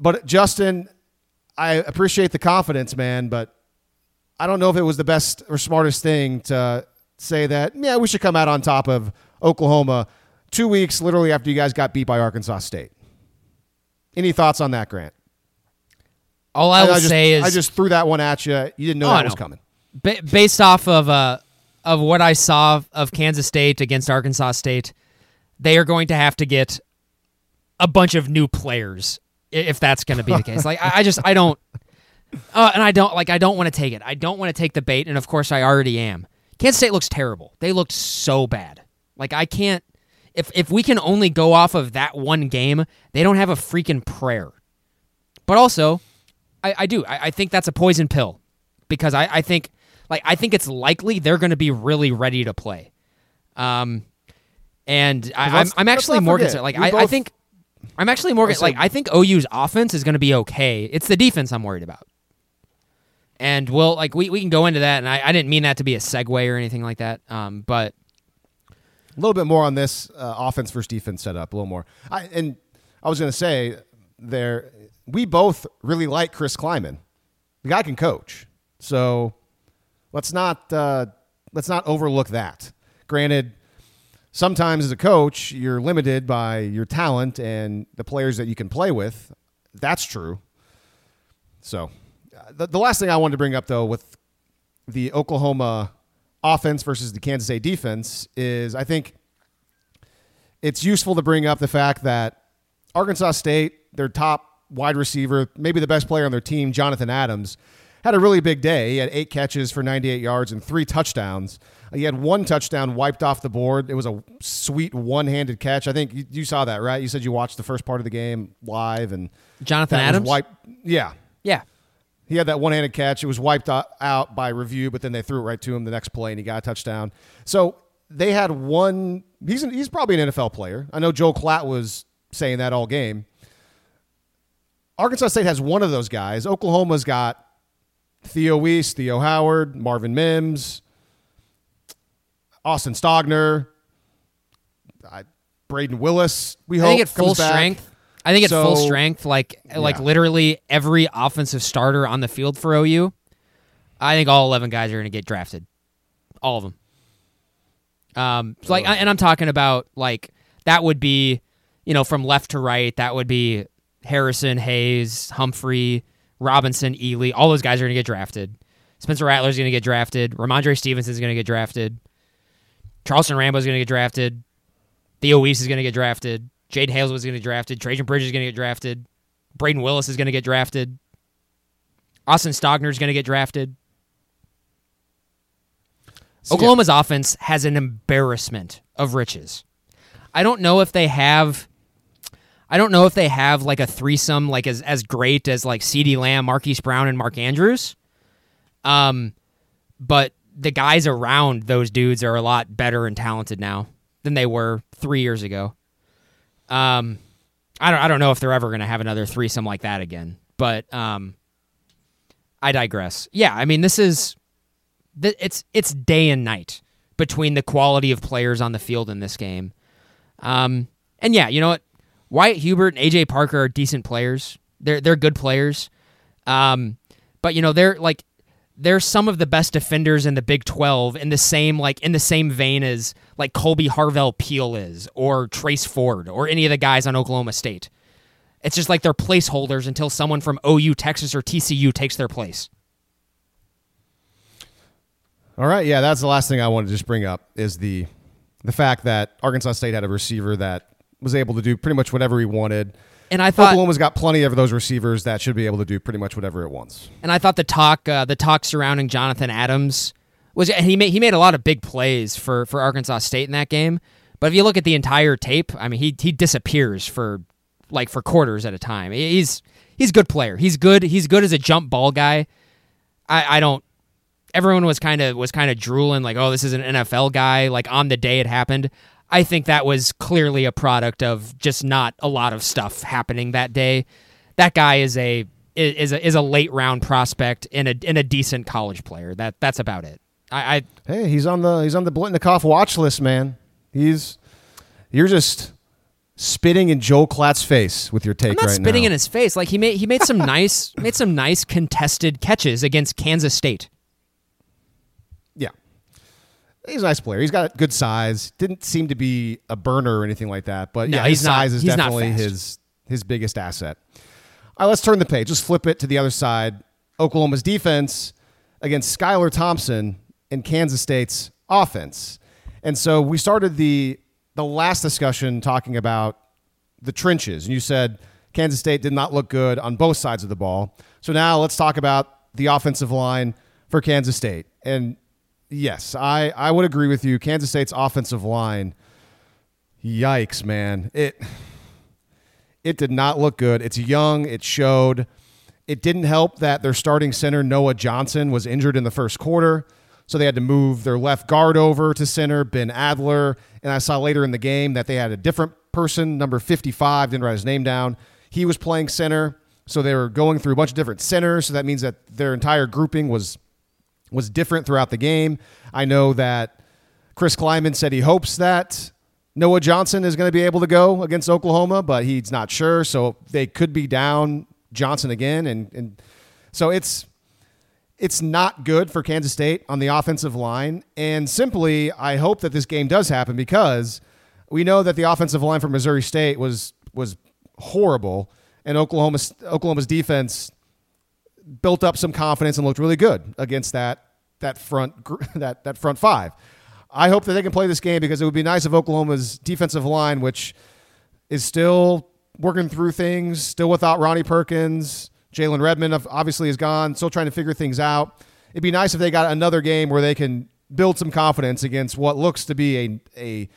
But Justin, I appreciate the confidence, man, but I don't know if it was the best or smartest thing to say that, yeah, we should come out on top of Oklahoma two weeks literally after you guys got beat by Arkansas State. Any thoughts on that, Grant? All I will just, say is I just threw that one at you. You didn't know Oh, that I was coming. ba- based off of uh of what I saw of Kansas State against Arkansas State, they are going to have to get a bunch of new players if that's going to be the case. Like I, I just I don't Uh, and I don't like. I don't want to take it. I don't want to take the bait, and of course, I already am. Kansas State looks terrible. They looked so bad. Like I can't. If if we can only go off of that one game, they don't have a freaking prayer. But also, I, I do. I, I think that's a poison pill because I, I think like I think it's likely they're going to be really ready to play. Um, and I, I'm I'm actually more forget, concerned. Like I, I think I'm actually more like I think OU's offense is going to be okay. It's the defense I'm worried about. And we'll like we, we can go into that, and I, I didn't mean that to be a segue or anything like that. Um, but A little bit more on this uh, offense versus defense setup. A little more. I, and I was going to say there, we both really like Chris Klieman. The guy can coach. So let's not uh, let's not overlook that. Granted, sometimes as a coach, you're limited by your talent and the players that you can play with. That's true. So, the, the last thing I wanted to bring up though with the Oklahoma offense versus the Kansas State defense is I think it's useful to bring up the fact that Arkansas State, their top wide receiver, maybe the best player on their team, Jonathan Adams, had a really big day. He had eight catches for 98 yards and three touchdowns. He had one touchdown wiped off the board. It was a sweet one-handed catch. I think you, you saw that, right? You said you watched the first part of the game live, and Jonathan Adams, wiped. Yeah, yeah, he had that one-handed catch. It was wiped out by review, but then they threw it right to him the next play, and he got a touchdown. So they had one. He's an, he's probably an NFL player. I know Joe Klatt was saying that all game. Arkansas State has one of those guys. Oklahoma's got Theo Wease, Theo Howard, Marvin Mims, Austin Stogner, I, Brayden Willis. We I hope think at full comes back. strength. I think at full strength, like like literally every offensive starter on the field for OU, I think all eleven guys are going to get drafted, all of them. Um, so like, and I'm talking about like that would be, you know, from left to right. That would be Harrison, Hayes, Humphrey, Robinson, Ealy. All those guys are going to get drafted. Spencer Rattler's going to get drafted. Rhamondre Stevenson's going to get drafted. Charleston Rambo's going to get drafted. Theo Wease is going to get drafted. Jade Hales was going to get drafted. Trejan Bridges is going to get drafted. Brayden Willis is going to get drafted. Austin Stogner is going to get drafted. So, yeah. Oklahoma's offense has an embarrassment of riches. I don't know if they have I don't know if they have like a threesome like as as great as like CeeDee Lamb, Marquise Brown and Mark Andrews. Um but the guys around those dudes are a lot better and talented now than they were 3 years ago. Um I don't I don't know if they're ever going to have another threesome like that again. But um I digress. Yeah, I mean this is it's it's day and night between the quality of players on the field in this game. Um, and yeah, you know what? Wyatt Hubert and AJ Parker are decent players. They're they're good players. Um, but you know they're like they're some of the best defenders in the Big Twelve in the same like in the same vein as like Colby Harvell Peel is or Trace Ford or any of the guys on Oklahoma State. It's just like they're placeholders until someone from OU, Texas, or TCU takes their place. All right, yeah, that's the last thing I wanted to just bring up is the the fact that Arkansas State had a receiver that was able to do pretty much whatever he wanted. And I thought Oklahoma's got plenty of those receivers that should be able to do pretty much whatever it wants. And I thought the talk, uh, the talk surrounding Jonathan Adams was he made he made a lot of big plays for for Arkansas State in that game. But if you look at the entire tape, I mean, he he disappears for like for quarters at a time. He's he's a good player. He's good. He's good as a jump ball guy. I I don't. Everyone was kind of was kind of drooling like, oh, this is an NFL guy. Like on the day it happened. I think that was clearly a product of just not a lot of stuff happening that day. That guy is a is a is a late round prospect and a in a decent college player. That that's about it. I, I Hey, he's on the he's on the Biletnikoff watch list, man. He's you're just spitting in Joel Klatt's face with your take I'm not right spitting now. in his face. Like he made he made some nice made some nice contested catches against Kansas State. He's a nice player. He's got good size. Didn't seem to be a burner or anything like that. But No, yeah, his he's not- size is definitely his his biggest asset. All right, let's turn the page. Let's flip it to the other side. Oklahoma's defense against Skylar Thompson and Kansas State's offense. And so we started the the last discussion talking about the trenches, and you said Kansas State did not look good on both sides of the ball. So now let's talk about the offensive line for Kansas State. And yes, I, I would agree with you. Kansas State's offensive line, yikes, man. It it did not look good. It's young, it showed. It didn't help that their starting center, Noah Johnson, was injured in the first quarter. So they had to move their left guard over to center, Ben Adler. And I saw later in the game that they had a different person, number 55, didn't write his name down. He was playing center. So they were going through a bunch of different centers. So that means that their entire grouping was was different throughout the game. I know that Chris Klieman said he hopes that Noah Johnson is going to be able to go against Oklahoma, but he's not sure. So they could be down Johnson again, and and so it's it's not good for Kansas State on the offensive line. And simply, I hope that this game does happen because we know that the offensive line for Missouri State was was horrible, and Oklahoma's Oklahoma's defense built up some confidence and looked really good against that that front that that front five. I hope that they can play this game because it would be nice if Oklahoma's defensive line, which is still working through things, still without Ronnie Perkins, Jalen Redmond obviously is gone, still trying to figure things out. It'd be nice if they got another game where they can build some confidence against what looks to be a a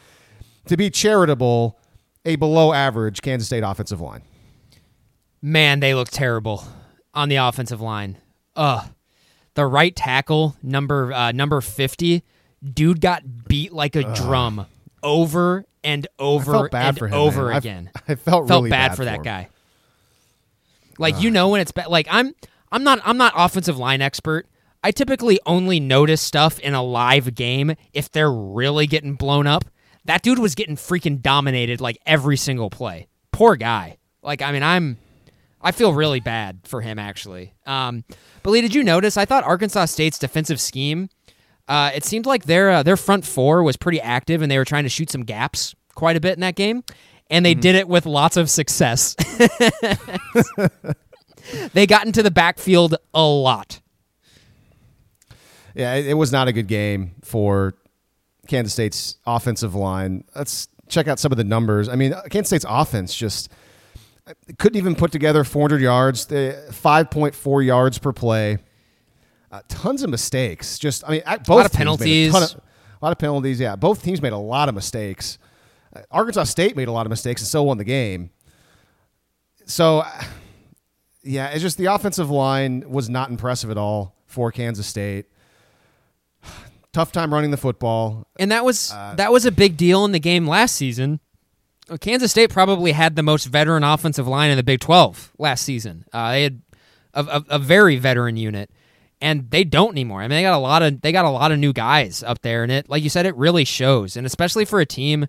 to be charitable, a below average Kansas State offensive line. Man, they look terrible on the offensive line. Ugh. The right tackle, number uh, number fifty, dude got beat like a Ugh. drum over and over and him, over man. again. I, I felt, felt really bad, bad for, for that guy. Like you know when it's bad. Like I'm I'm not I'm not offensive line expert. I typically only notice stuff in a live game if they're really getting blown up. That dude was getting freaking dominated like every single play. Poor guy. Like I mean I'm I feel really bad for him actually. Um, but Lee, did you notice? I thought Arkansas State's defensive scheme. Uh, it seemed like their uh, their front four was pretty active, and they were trying to shoot some gaps quite a bit in that game, and they mm-hmm. did it with lots of success. they got into the backfield a lot. Yeah, it, it was not a good game for Kansas State's offensive line. Let's check out some of the numbers. I mean, Kansas State's offense just couldn't even put together 400 yards, 5.4 yards per play. Uh, tons of mistakes. Just I mean, both a lot of penalties. A, of, a, lot of penalties. Yeah, both teams made a lot of mistakes. Uh, Arkansas State made a lot of mistakes and still won the game. So, uh, yeah, it's just the offensive line was not impressive at all for Kansas State. Tough time running the football, and that was uh, that was a big deal in the game last season Kansas State probably had the most veteran offensive line in the Big 12 last season. Uh, they had a, a, a, very veteran unit, and they don't anymore. I mean, they got a lot of they got a lot of new guys up there, and it, like you said, it really shows. And especially for a team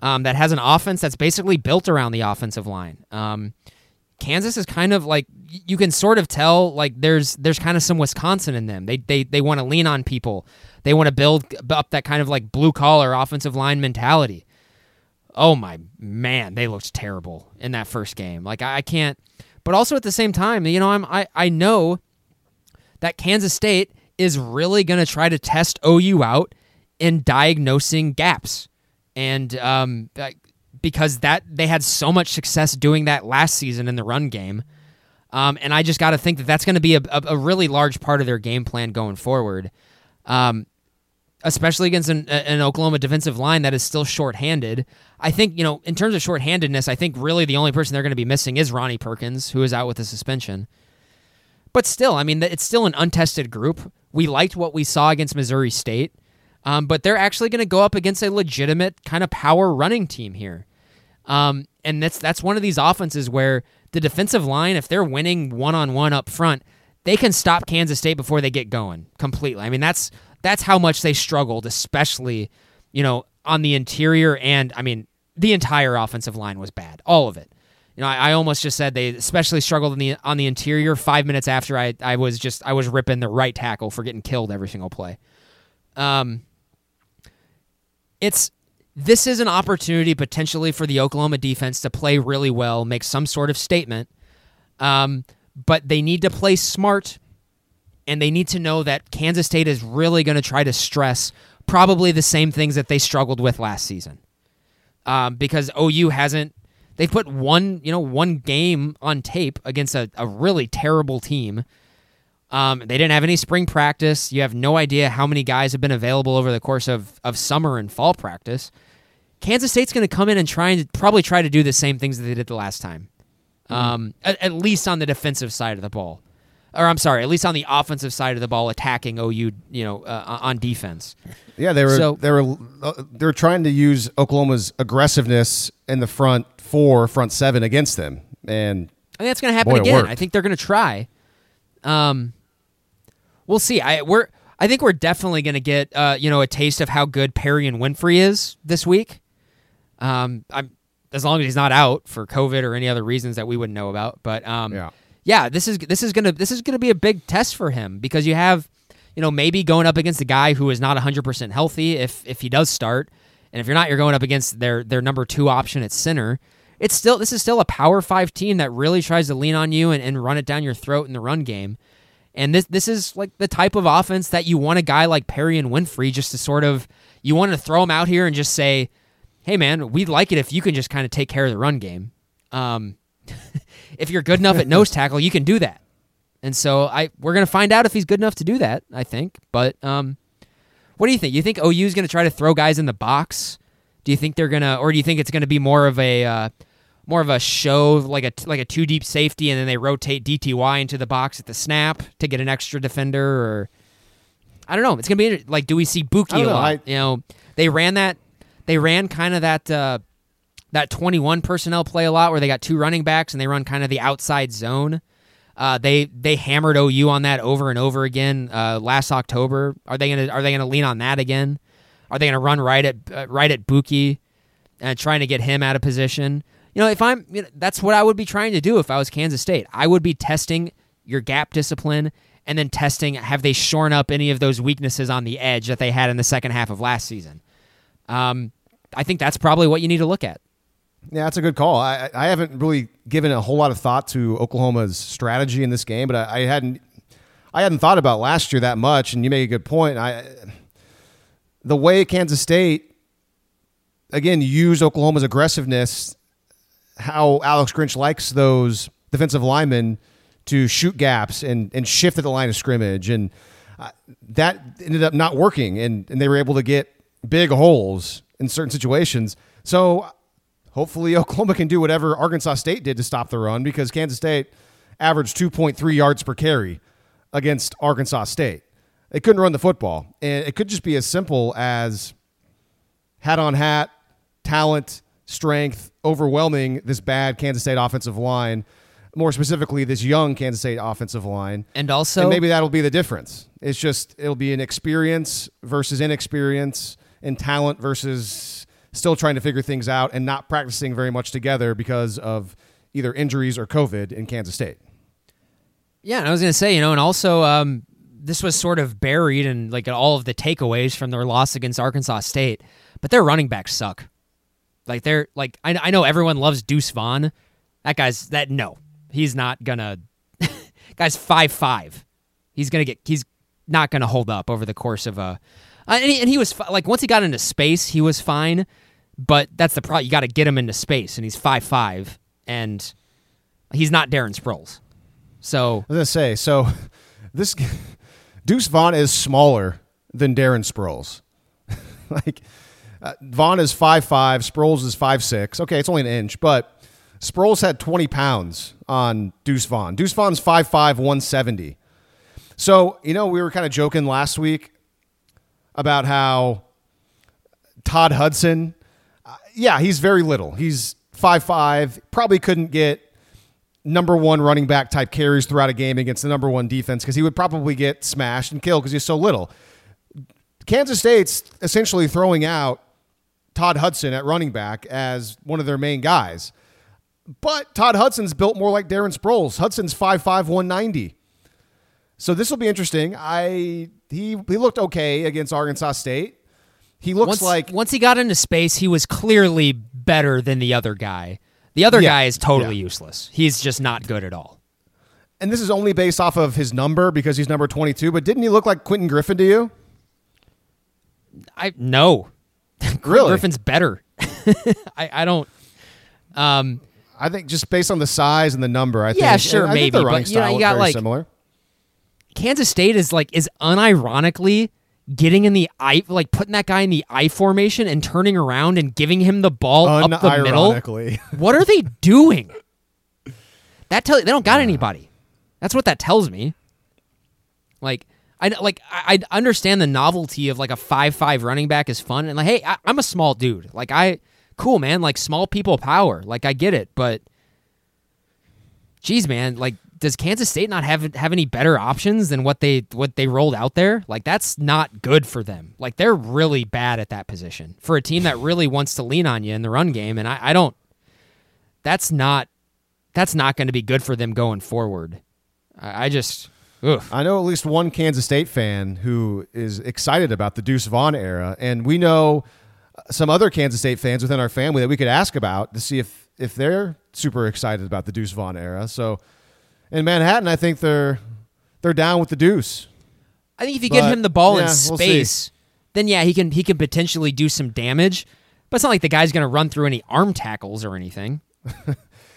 um, that has an offense that's basically built around the offensive line. Um, Kansas is kind of like you can sort of tell like there's there's kind of some Wisconsin in them. They they they want to lean on people. They want to build up that kind of like blue collar offensive line mentality oh my man, they looked terrible in that first game. Like I, I can't. But also at the same time, you know, I'm I I know that Kansas State is really going to try to test OU out in diagnosing gaps, and um, because that they had so much success doing that last season in the run game. Um, and I just got to think that that's going to be a, a, a, really large part of their game plan going forward. Um, especially against an, an, Oklahoma defensive line that is still shorthanded. I think, you know, in terms of shorthandedness, I think really the only person they're going to be missing is Ronnie Perkins, who is out with a suspension. But still, I mean, it's still an untested group. We liked what we saw against Missouri State, um, but they're actually going to go up against a legitimate kind of power running team here. Um, and that's that's one of these offenses where the defensive line, if they're winning one on one up front, they can stop Kansas State before they get going completely. I mean, that's that's how much they struggled, especially, you know, on the interior and I mean, the entire offensive line was bad. All of it. You know, I, I almost just said they especially struggled in the on the interior five minutes after I, I was just I was ripping the right tackle for getting killed every single play. Um it's this is an opportunity potentially for the Oklahoma defense to play really well, make some sort of statement. Um, but they need to play smart and they need to know that Kansas State is really going to try to stress probably the same things that they struggled with last season. Um, because OU hasn't They've put one, you know, one game on tape against a, a really terrible team. Um, they didn't have any spring practice. You have no idea how many guys have been available over the course of, of summer and fall practice. Kansas State's going to come in and try and probably try to do the same things that they did the last time. Um, at, at least on the defensive side of the ball, or I'm sorry, at least on the offensive side of the ball, attacking OU, you know, uh, on defense. Yeah, they were So- they were uh, they were trying to use Oklahoma's aggressiveness in the front four, front seven against them, and I think that's going to happen Boy, again. I think they're going to try. Um, we'll see. I we're I think we're definitely going to get uh, you know a taste of how good Perrion Winfrey is this week. Um, I'm as long as he's not out for COVID or any other reasons that we wouldn't know about. But um, Yeah. Yeah, this is this is gonna this is gonna be a big test for him because you have you know maybe going up against a guy who is not 100 percent healthy if if he does start, and if you're not, you're going up against their their number two option at center. It's still this is still a power five team that really tries to lean on you and, and run it down your throat in the run game. And this this is like the type of offense that you want a guy like Perrion Winfrey just to sort of you want to throw him out here and just say, "Hey man, we'd like it if you can just kind of take care of the run game." Um, if you're good enough at nose tackle, you can do that. And so I we're gonna find out if he's good enough to do that. I think. But um, what do you think? You think OU is gonna try to throw guys in the box? Do you think they're gonna, or do you think it's gonna be more of a uh, more of a show, like a like a two deep safety, and then they rotate DTY into the box at the snap to get an extra defender, or I don't know. It's gonna be like, do we see Buki a lot? I- you know, they ran that, they ran kind of that uh, that twenty one personnel play a lot, where they got two running backs and they run kind of the outside zone. Uh, they they hammered OU on that over and over again uh, last October. Are they gonna Are they gonna lean on that again? Are they gonna run right at uh, right at Buki and trying to get him out of position? You know, if I'm, you know, that's what I would be trying to do if I was Kansas State. I would be testing your gap discipline and then testing have they shorn up any of those weaknesses on the edge that they had in the second half of last season. Um, I think that's probably what you need to look at. Yeah, that's a good call. I, I haven't really given a whole lot of thought to Oklahoma's strategy in this game, but I, I hadn't I hadn't thought about last year that much. And you make a good point. I the way Kansas State again used Oklahoma's aggressiveness, how Alex Grinch likes those defensive linemen to shoot gaps and and shift at the line of scrimmage, and uh, that ended up not working, and and they were able to get big holes in certain situations. So hopefully Oklahoma can do whatever Arkansas State did to stop the run because Kansas State averaged 2.3 yards per carry against Arkansas State. They couldn't run the football. And it could just be as simple as hat on hat, talent, strength, overwhelming this bad Kansas State offensive line, more specifically, this young Kansas State offensive line. And also, and maybe that'll be the difference. It's just, it'll be an experience versus inexperience and talent versus still trying to figure things out and not practicing very much together because of either injuries or COVID in Kansas State. Yeah, I was gonna say, you know, and also um, this was sort of buried in like all of the takeaways from their loss against Arkansas State, but their running backs suck. Like they're like I, I know everyone loves Deuce Vaughn. That guy's that no, he's not gonna. guy's five five. He's gonna get. He's not gonna hold up over the course of a. Uh, and, he, and he was like once he got into space, he was fine. But that's the problem. You got to get him into space, and he's five five, and he's not Darren Sproles. So I was gonna say, so this Deuce Vaughn is smaller than Darren Sproles. like uh, Vaughn is five five, Sproles is five six. Okay, it's only an inch, but Sproles had twenty pounds on Deuce Vaughn. Deuce Vaughn's 5'5", 170. So you know, we were kind of joking last week about how Todd Hudson, yeah, he's very little. He's five five, probably couldn't get number one running back type carries throughout a game against the number one defense because he would probably get smashed and killed because he's so little. Kansas State's essentially throwing out Todd Hudson at running back as one of their main guys. But Todd Hudson's built more like Darren Sproles. Hudson's 5'5, 190. So this will be interesting. I he he looked okay against Arkansas State. He looks once, like once he got into space, he was clearly better than the other guy. The other Yeah, guy is totally yeah. useless. He's just not good at all. and this is only based off of his number because he's number 22, but didn't he look like Quentin Griffin to you? I no, Really? Griffin's better. I, I don't. Um, I think just based on the size and the number, I think Yeah, sure, I think maybe, the but, you know, you got, like- similar. Kansas State is like is unironically getting in the I like putting that guy in the I formation and turning around and giving him the ball up the middle. What are they doing? That tell they don't got anybody. That's what that tells me. Like I like I, I understand the novelty of like a five five running back is fun and like hey I, I'm a small dude like I cool man like small people power like I get it but geez man like does Kansas State not have have any better options than what they what they rolled out there? Like that's not good for them. Like they're really bad at that position for a team that really wants to lean on you in the run game. And I, I don't that's not that's not going to be good for them going forward. I, I just ugh. I know at least one Kansas State fan who is excited about the Deuce Vaughn era, and we know uh, some other Kansas State fans within our family that we could ask about to see if if they're super excited about the Deuce Vaughn era. So in Manhattan, I think they're they're down with the Deuce. I think if you get But, him the ball yeah, in we'll space, then yeah, he can he can potentially do some damage. But it's not like the guy's going to run through any arm tackles or anything.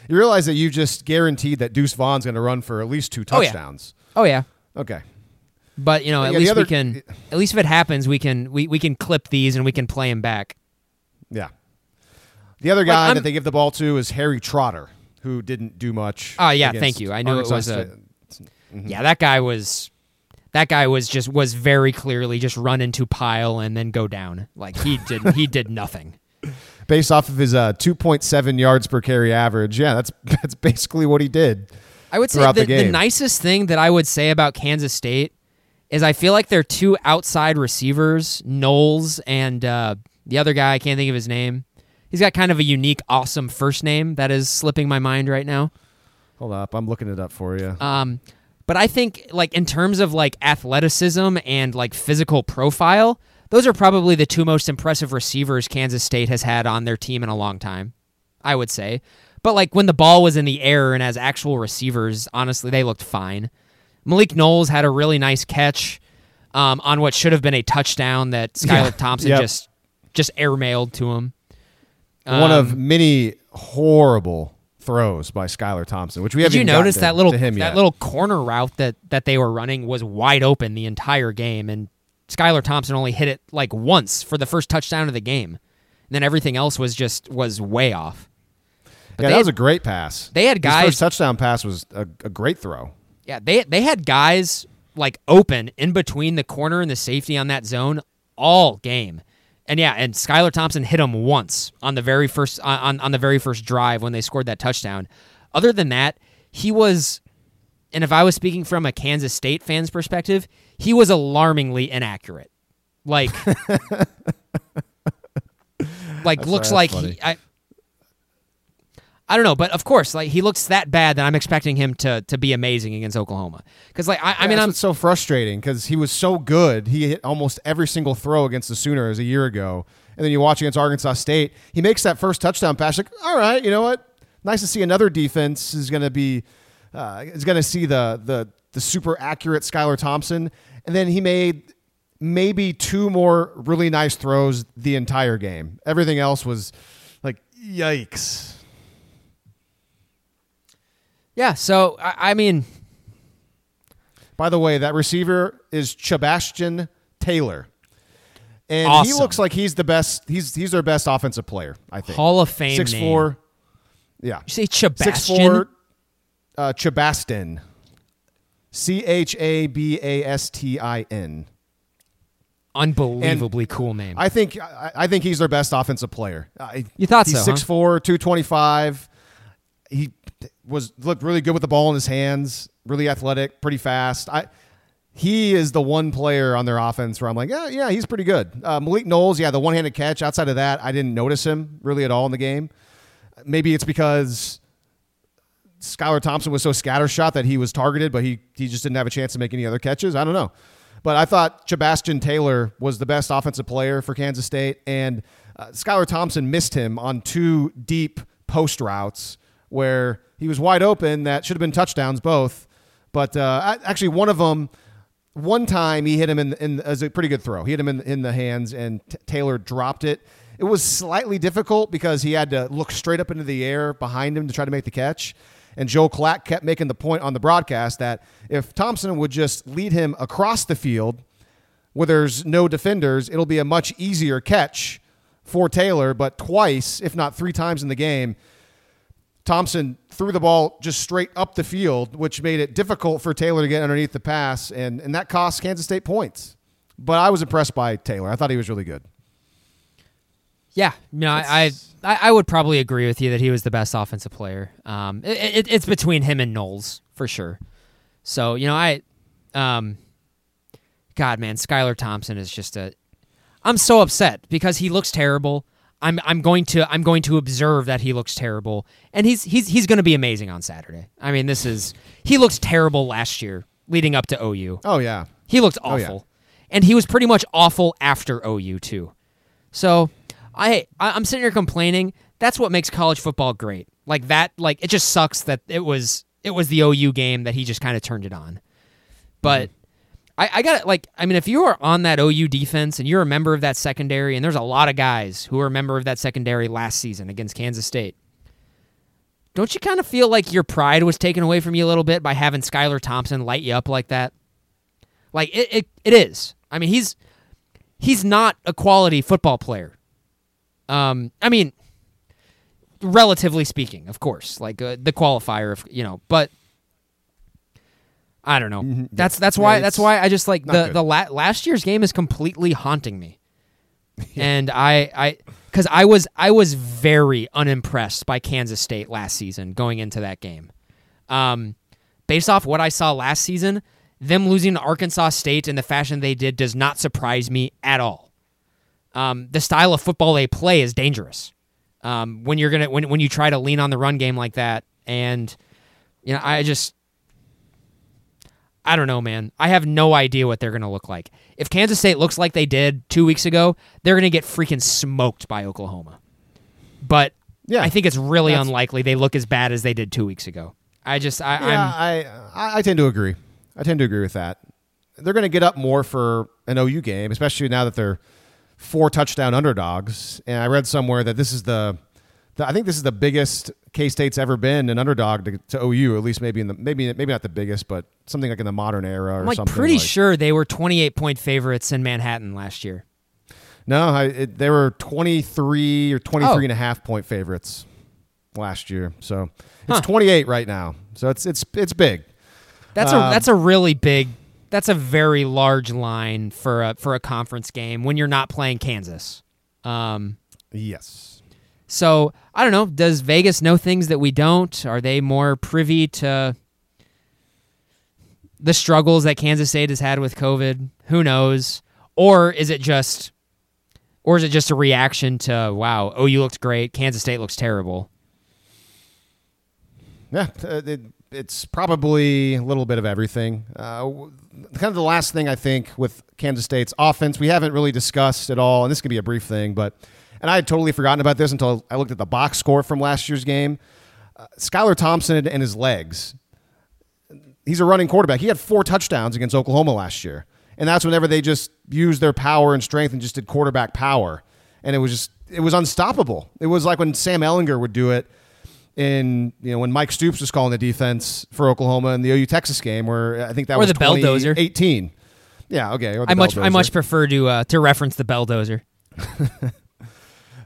You realize that you just guaranteed that Deuce Vaughn's going to run for at least two touchdowns. Oh yeah, Oh, yeah. Okay. but you know, at Yeah, least other- we can at least if it happens, we can we, we can clip these and we can play him back. Yeah. The other guy I'm- that they give the ball to is Harry Trotter, who didn't do much. Oh, yeah, thank you. I knew it was a- State. Yeah, that guy was that guy was just was very clearly just run into pile and then go down. Like he did he did nothing. based off of his uh, 2.7 yards per carry average. Yeah, that's that's basically what he did. I would say the, the game. nicest thing that I would say about Kansas State is I feel like their two outside receivers, Knowles and uh, the other guy, I can't think of his name. He's got kind of a unique, awesome first name that is slipping my mind right now. Hold up, I'm looking it up for you. Um, but I think like in terms of like athleticism and like physical profile, those are probably the two most impressive receivers Kansas State has had on their team in a long time. I would say. But like when the ball was in the air and as actual receivers, honestly, they looked fine. Malik Knowles had a really nice catch um, on what should have been a touchdown that Skylar. Thompson Yep. just just airmailed to him. One of Um, many horrible throws by Skylar Thompson, which we Did haven't you even notice gotten that little him that yet. little corner route that that they were running was wide open the entire game, and Skylar Thompson only hit it like once for the first touchdown of the game, and then everything else was just was way off. But yeah, that was a great pass. they had His guys- first touchdown pass was a, a great throw. Yeah, they they had guys like open in between the corner and the safety on that zone all game. And yeah, and Skylar Thompson hit him once on the very first on on the very first drive when they scored that touchdown. Other than that, he was and if I was speaking from a Kansas State fan's perspective, he was alarmingly inaccurate. Like like looks like funny. he I I don't know, but of course, like he looks that bad that I'm expecting him to to be amazing against Oklahoma. Because like I, I mean, that's I'm so frustrating because he was so good. He hit almost every single throw against the Sooners a year ago, and then you watch against Arkansas State. He makes that first touchdown pass. Like, all right, you know what? Nice to see another defense is going to be uh, is going to see the the the super accurate Skylar Thompson, and then he made maybe two more really nice throws the entire game. Everything else was like yikes. Yeah. So I, I mean, By the way, that receiver is Sebastian Taylor. And he looks like he's the best. He's he's their best offensive player, I think. Hall of Fame Six name. four. Yeah. You say Sebastian? Six four. Uh, Chabastin. C H A B A S T I N. Unbelievably cool name. I think I, I think he's their best offensive player. I, You thought he's so, huh? 6'4", 225. He was looked really good with the ball in his hands. Really athletic, pretty fast. I he is the one player on their offense where I'm like, yeah, yeah, he's pretty good. Uh, Malik Knowles, yeah, the one handed catch. Outside of that, I didn't notice him really at all in the game. Maybe it's because Skylar Thompson was so scattershot that he was targeted, but he he just didn't have a chance to make any other catches. I don't know. But I thought Sebastian Taylor was the best offensive player for Kansas State, and uh, Skylar Thompson missed him on two deep post routes where he was wide open. That should have been touchdowns both. But uh, actually, one of them, one time he hit him in, in as a pretty good throw. He hit him in, in the hands, and T- Taylor dropped it. It was slightly difficult because he had to look straight up into the air behind him to try to make the catch. And Joel Klatt kept making the point on the broadcast that if Thompson would just lead him across the field where there's no defenders, it'll be a much easier catch for Taylor. But twice, if not three times in the game, Thompson threw the ball just straight up the field, which made it difficult for Taylor to get underneath the pass, and, and that cost Kansas State points. But I was impressed by Taylor. I thought he was really good. Yeah, you know, I, I I would probably agree with you that he was the best offensive player. Um, it, it, it's between him and Knowles for sure. So you know, I, um, God, man, Skylar Thompson is just a. I'm so upset because he looks terrible. I'm I'm going to I'm going to observe that he looks terrible, and he's he's he's going to be amazing on Saturday. I mean, this is he looks terrible last year leading up to OU. Oh yeah, He looked Oh, awful, yeah. and he was pretty much awful after OU too. So I, I I'm sitting here complaining. That's what makes college football great. Like that. Like it just sucks that it was it was the OU game that he just kind of turned it on. But mm-hmm. I, I got it. like I mean, if you are on that OU defense and you're a member of that secondary, and there's a lot of guys who are a member of that secondary last season against Kansas State. Don't you kind of feel like your pride was taken away from you a little bit by having Skylar Thompson light you up like that? Like it, it, it is. I mean, he's he's not a quality football player. Um, I mean, relatively speaking, of course, like uh, the qualifier of you know, but I don't know. That's that's why it's that's why I just like the good. the la- last year's game is completely haunting me, and I I because I was I was very unimpressed by Kansas State last season going into that game. Um, based off what I saw last season, them losing to Arkansas State in the fashion they did does not surprise me at all. Um, the style of football they play is dangerous. Um, when you're gonna when when you try to lean on the run game like that, and you know, I just I don't know, man. I have no idea what they're gonna look like. If Kansas State looks like they did two weeks ago, they're gonna get freaking smoked by Oklahoma. But Yeah, I think it's really unlikely they look as bad as they did two weeks ago. I just I, Yeah, I I tend to agree. I tend to agree with that. They're going to get up more for an OU game, especially now that they're four touchdown underdogs. And I read somewhere that this is the, the I think this is the biggest K State's ever been an underdog to, to OU. At least maybe in the maybe maybe not the biggest, but something like in the modern era or I'm like something. pretty like- sure they were 28 point favorites in Manhattan last year. No, I, it, they were 23 or 23 Oh. and a half point favorites last year. So it's 28 right now. So it's it's it's big. That's Um, a that's a really big. That's a very large line for a for a conference game when you're not playing Kansas. Um, Yes. So I don't know. Does Vegas know things that we don't? Are they more privy to the struggles that Kansas State has had with COVID? Who knows? Or is it just, or is it just a reaction to wow? OU looked great. Kansas State looks terrible. Yeah, uh, it, it's probably a little bit of everything. Uh, kind of the last thing I think with Kansas State's offense, we haven't really discussed at all, and this could be a brief thing, but and I had totally forgotten about this until I looked at the box score from last year's game. Uh, Skylar Thompson and his legs. He's a running quarterback. He had four touchdowns against Oklahoma last year, and that's whenever they just used their power and strength and just did quarterback power, and it was just it was unstoppable. It was like when Sam Ehlinger would do it in you know when Mike Stoops was calling the defense for Oklahoma in the OU Texas game, where I think that Or was the Belldozer. eighteen. Yeah, okay. I much I much prefer to uh, to reference the belldozer.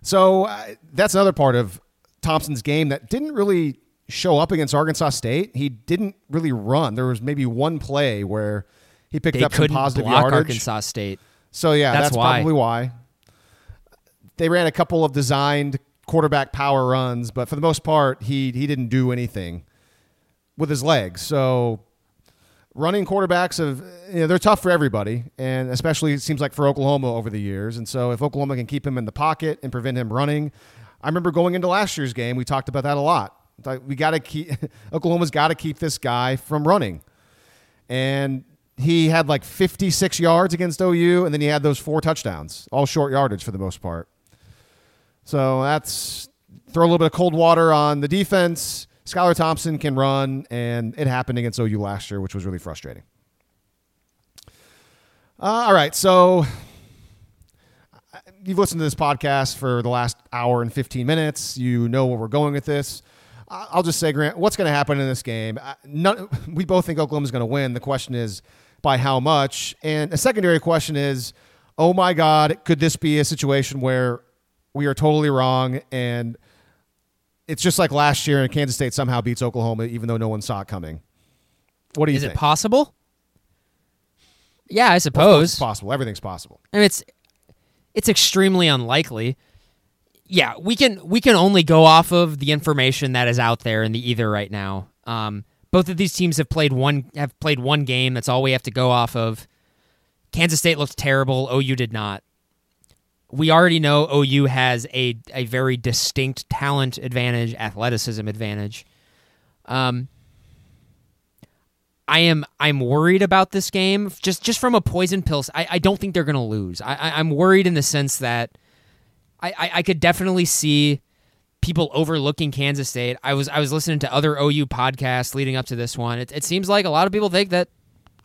So uh, that's another part of Thompson's game that didn't really show up against Arkansas State. He didn't really run. There was maybe one play where he picked They up some positive block yardage. Arkansas State. So yeah, That's that's, why. probably why. They ran a couple of designed quarterback power runs, but for the most part, he he didn't do anything with his legs. So running quarterbacks have you know, they're tough for everybody, and especially it seems like for Oklahoma over the years. And so if Oklahoma can keep him in the pocket and prevent him running, I remember going into last year's game, we talked about that a lot. We got to keep Oklahoma's got to keep this guy from running, and he had like 56 yards against OU, and then he had those four touchdowns, all short yardage for the most part. So that's throw a little bit of cold water on the defense. Skylar Thompson can run, and it happened against OU last year, which was really frustrating. Uh, all right, so you've listened to this podcast for the last hour and 15 minutes. You know where we're going with this. I'll just say, Grant, what's going to happen in this game? None, we both think Oklahoma's going to win. The question is by how much? And a secondary question is, oh my God, could this be a situation where we are totally wrong and it's just like last year and Kansas State somehow beats Oklahoma even though no one saw it coming? What do you Is think? it possible? Yeah, I suppose. It's possible. Everything's possible. I mean, it's it's extremely unlikely. Yeah, we can we can only go off of the information that is out there in the ether right now. Um, both of these teams have played one have played one game. That's all we have to go off of. Kansas State looked terrible. OU did not. We already know OU has a a very distinct talent advantage, athleticism advantage. Um, I am I'm worried about this game just just from a poison pills. I, I don't think they're gonna lose. I, I I'm worried in the sense that I, I, I could definitely see people overlooking Kansas State. I was I was listening to other OU podcasts leading up to this one. It, it seems like a lot of people think that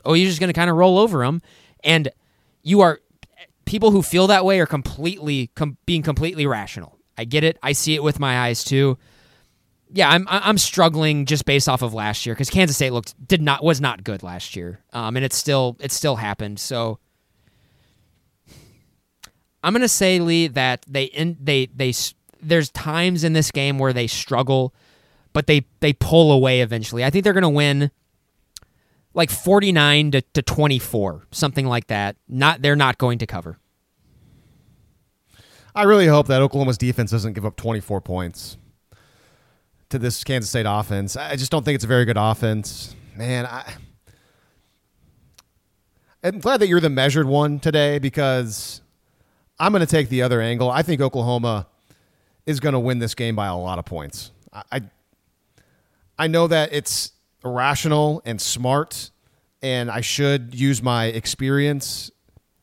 OU is just going to kind of roll over them, and you are people who feel that way are completely com- being completely rational. I get it. I see it with my eyes too. Yeah, I'm I'm struggling just based off of last year because Kansas State looked did not was not good last year, um, and it still it still happened. So I'm gonna say Lee that they in, they they there's times in this game where they struggle, but they they pull away eventually. I think they're gonna win like 49 to, to 24, something like that. Not they're not going to cover. I really hope that Oklahoma's defense doesn't give up 24 points to this Kansas State offense. I just don't think it's a very good offense. Man, I I'm glad that you're the measured one today because I'm going to take the other angle. I think Oklahoma is going to win this game by a lot of points. I I, I know that it's irrational and smart and I should use my experience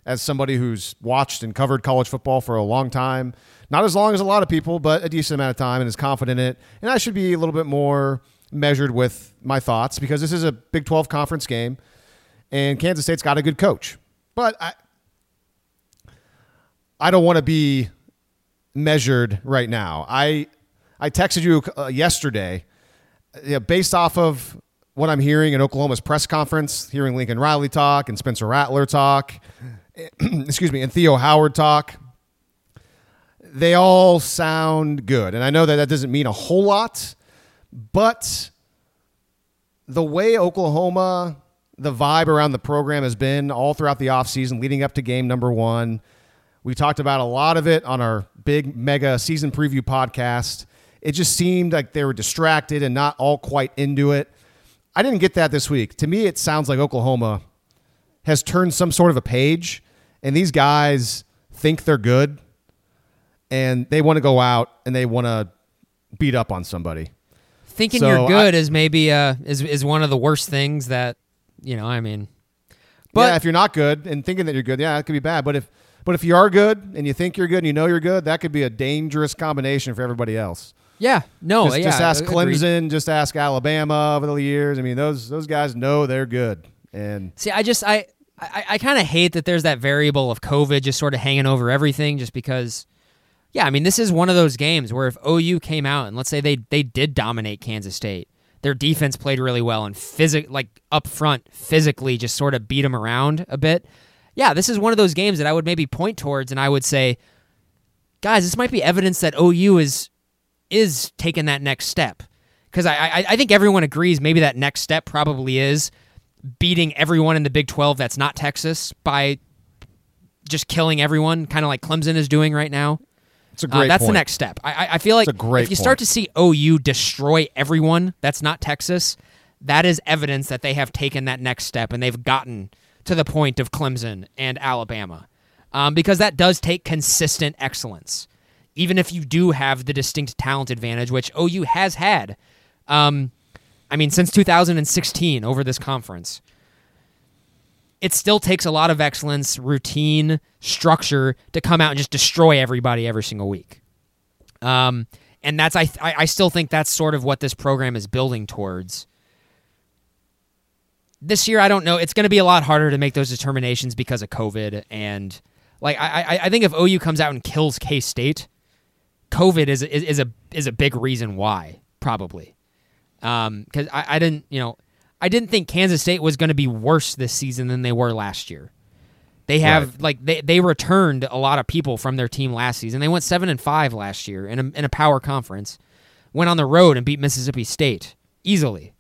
as somebody who's watched and covered college football for a long time. Not as long as a lot of people, but a decent amount of time and is confident in it. And I should be a little bit more measured with my thoughts because this is a Big 12 conference game and Kansas State's got a good coach. But I I don't want to be measured right now. I I texted you uh, yesterday yeah, based off of what I'm hearing in Oklahoma's press conference, hearing Lincoln Riley talk and Spencer Rattler talk, excuse me, and Theo Howard talk, they all sound good. And I know that that doesn't mean a whole lot, but the way Oklahoma, the vibe around the program has been all throughout the offseason leading up to game number one. We talked about a lot of it on our big mega season preview podcast. It just seemed like they were distracted and not all quite into it. I didn't get that this week. To me, it sounds like Oklahoma has turned some sort of a page, and these guys think they're good, and they want to go out and they want to beat up on somebody. Thinking So, you're good I- is maybe uh is is one of the worst things that you know. I mean, but yeah, if you're not good and thinking that you're good, yeah, it could be bad. But if but if you are good and you think you're good and you know you're good, that could be a dangerous combination for everybody else. yeah, no, just, yeah, just ask agreed. Clemson, just ask Alabama over the years. I mean, those those guys know they're good. And See, I just I I, I kind of hate that there's that variable of COVID just sort of hanging over everything, just because. Yeah, I mean, this is one of those games where if OU came out and let's say they they did dominate Kansas State, their defense played really well and physic like up front physically just sort of beat them around a bit. Yeah, this is one of those games that I would maybe point towards and I would say, guys, this might be evidence that OU is is taking that next step because I, I I think everyone agrees maybe that next step probably is beating everyone in the Big Twelve that's not Texas by just killing everyone, kind of like Clemson is doing right now. it's a Uh, great that's the next step. I, I- feel like if you start to see OU destroy everyone that's not Texas, that is evidence that they have taken that next step and they've gotten to the point of Clemson and Alabama. Um, because that does take consistent excellence. Even if you do have the distinct talent advantage, which OU has had, um, I mean, since 2016 over this conference it still takes a lot of excellence, routine, structure to come out and just destroy everybody every single week. Um, and that's I, I still think that's sort of what this program is building towards. This year, I don't know. It's going to be a lot harder to make those determinations because of COVID, and Like I, I, I think if OU comes out and kills K State, COVID is, is is a is a big reason why probably. Um, because I, I didn't you know I didn't think Kansas State was going to be worse this season than they were last year. They have Right. like they, they returned a lot of people from their team last season. They went seven and five last year in a in a power conference. Went on the road and beat Mississippi State easily.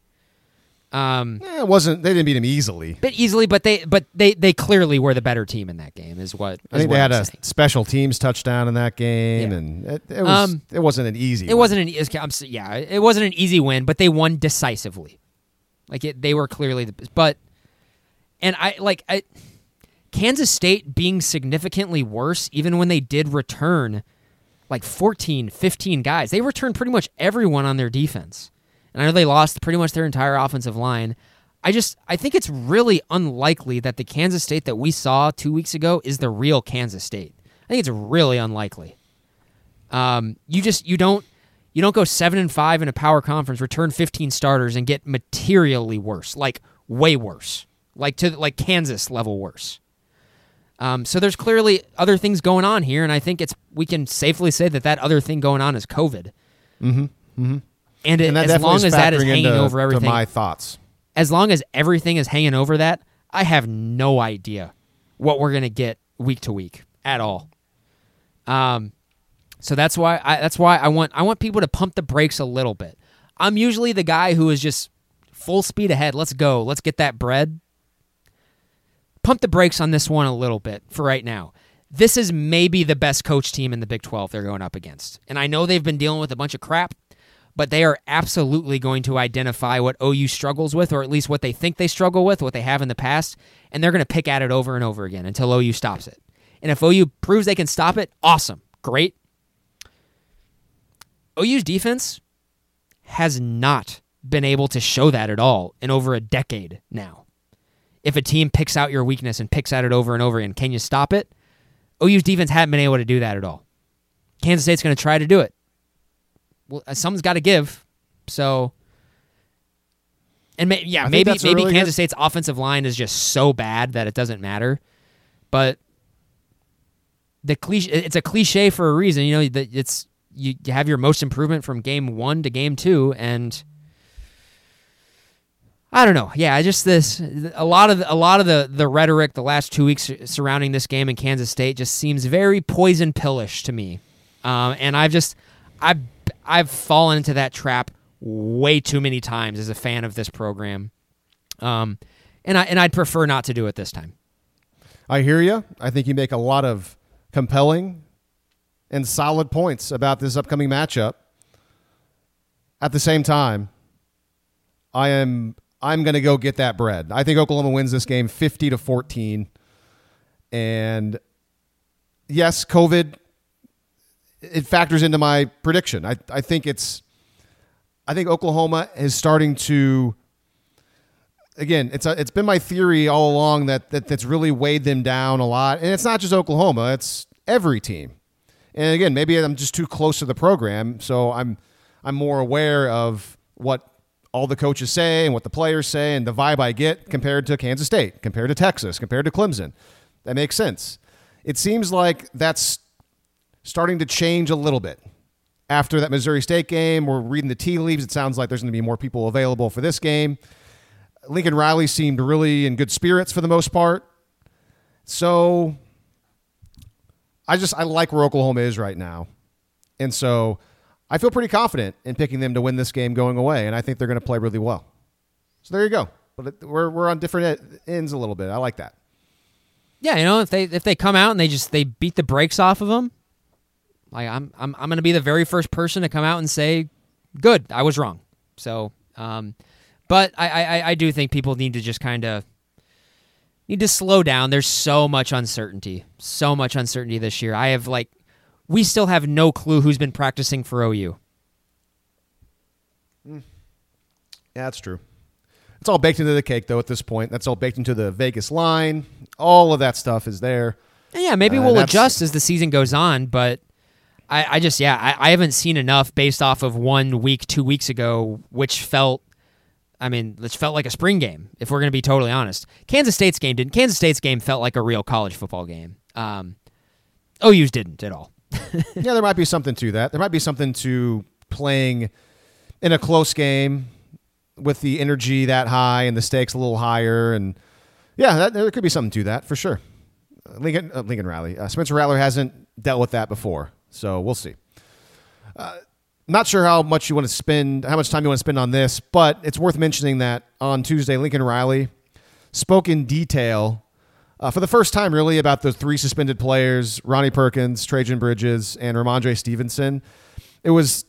Um, Eh, it wasn't. They didn't beat him easily. bit easily, but they but they they clearly were the better team in that game. Is what I think what they had I'm a saying. special teams touchdown in that game, Yeah. and it, it was. Um, it wasn't an easy. It wasn't an yeah, it wasn't an easy win, but they won decisively. Like it, they were clearly the but, and I like I, Kansas State being significantly worse, even when they did return like 14, 15 guys. They returned pretty much everyone on their defense, and I know they lost pretty much their entire offensive line. I just I think it's really unlikely that the Kansas State that we saw two weeks ago is the real Kansas State. I think it's really unlikely. Um, you just you don't you don't go seven and five in a power conference, return fifteen starters, and get materially worse, like way worse, like to like Kansas level worse. Um, so there's clearly other things going on here, and I think it's we can safely say that that other thing going on is COVID. Mm-hmm. Mm-hmm. And, it, and as long as that is hanging into- over to everything, my thoughts. as long as everything is hanging over that, I have no idea what we're gonna get week to week at all. Um, so that's why I that's why I want I want people to pump the brakes a little bit. I'm usually the guy who is just full speed ahead. Let's go. Let's get that bread. Pump the brakes on this one a little bit for right now. This is maybe the best coach team in the Big 12 they're going up against. And I know they've been dealing with a bunch of crap, but they are absolutely going to identify what OU struggles with, or at least what they think they struggle with, what they have in the past, and they're going to pick at it over and over again until OU stops it. And if OU proves they can stop it, awesome. Great. OU's defense has not been able to show that at all in over a decade now. If a team picks out your weakness and picks at it over and over again, can you stop it? OU's defense hadn't been able to do that at all. Kansas State's going to try to do it. Well, uh, something's got to give. So, and may, yeah, think maybe maybe really Kansas good- State's offensive line is just so bad that it doesn't matter. But the cliche, it's a cliche for a reason. You know, that it's you, you have your most improvement from game one to game two, and I don't know. Yeah, I just this a lot of the, a lot of the the rhetoric the last two weeks surrounding this game in Kansas State just seems very poison pillish to me, um, and I've just I've I've fallen into that trap way too many times as a fan of this program, um, and I and I'd prefer not to do it this time. I hear you. I think you make a lot of compelling and solid points about this upcoming matchup. At the same time, I am I'm going to go get that bread. I think Oklahoma wins this game 50 to 14. And yes, COVID it factors into my prediction. I I think it's I think Oklahoma is starting to again, it's a, it's been my theory all along that, that that's really weighed them down a lot, and it's not just Oklahoma; it's every team. And again, maybe I'm just too close to the program, so I'm I'm more aware of what all the coaches say and what the players say and the vibe I get compared to Kansas State, compared to Texas, compared to Clemson. That makes sense. It seems like that's starting to change a little bit after that Missouri State game. We're reading the tea leaves. It sounds like there's going to be more people available for this game. Lincoln Riley seemed really in good spirits for the most part. So I just I like where Oklahoma is right now. And so I feel pretty confident in picking them to win this game going away and I think they're going to play really well. So there you go. But we're we're on different ends a little bit. I like that. Yeah, you know, if they if they come out and they just they beat the brakes off of them, like I'm I'm I'm gonna be the very first person to come out and say, "Good, I was wrong." So, um, but I I, I do think people need to just kind of need to slow down. There's so much uncertainty, so much uncertainty this year. I have like, we still have no clue who's been practicing for OU. Yeah, that's true. It's all baked into the cake though at this point. That's all baked into the Vegas line. All of that stuff is there. And yeah, maybe Uh, we'll adjust as the season goes on, but I, I just yeah, I, I haven't seen enough based off of one week two weeks ago, which felt I mean, which felt like a spring game, if we're gonna be totally honest. Kansas State's game didn't Kansas State's game felt like a real college football game. Um OU's didn't at all. yeah, there might be something to that. There might be something to playing in a close game with the energy that high and the stakes a little higher, and yeah, that, there could be something to that for sure. Lincoln uh, Lincoln uh, Spencer Rattler hasn't dealt with that before, so we'll see. Uh, not sure how much you want to spend, how much time you want to spend on this, but it's worth mentioning that on Tuesday, Lincoln Riley spoke in detail uh, for the first time, really, about the three suspended players: Ronnie Perkins, Trejan Bridges, and Rhamondre Stevenson. It was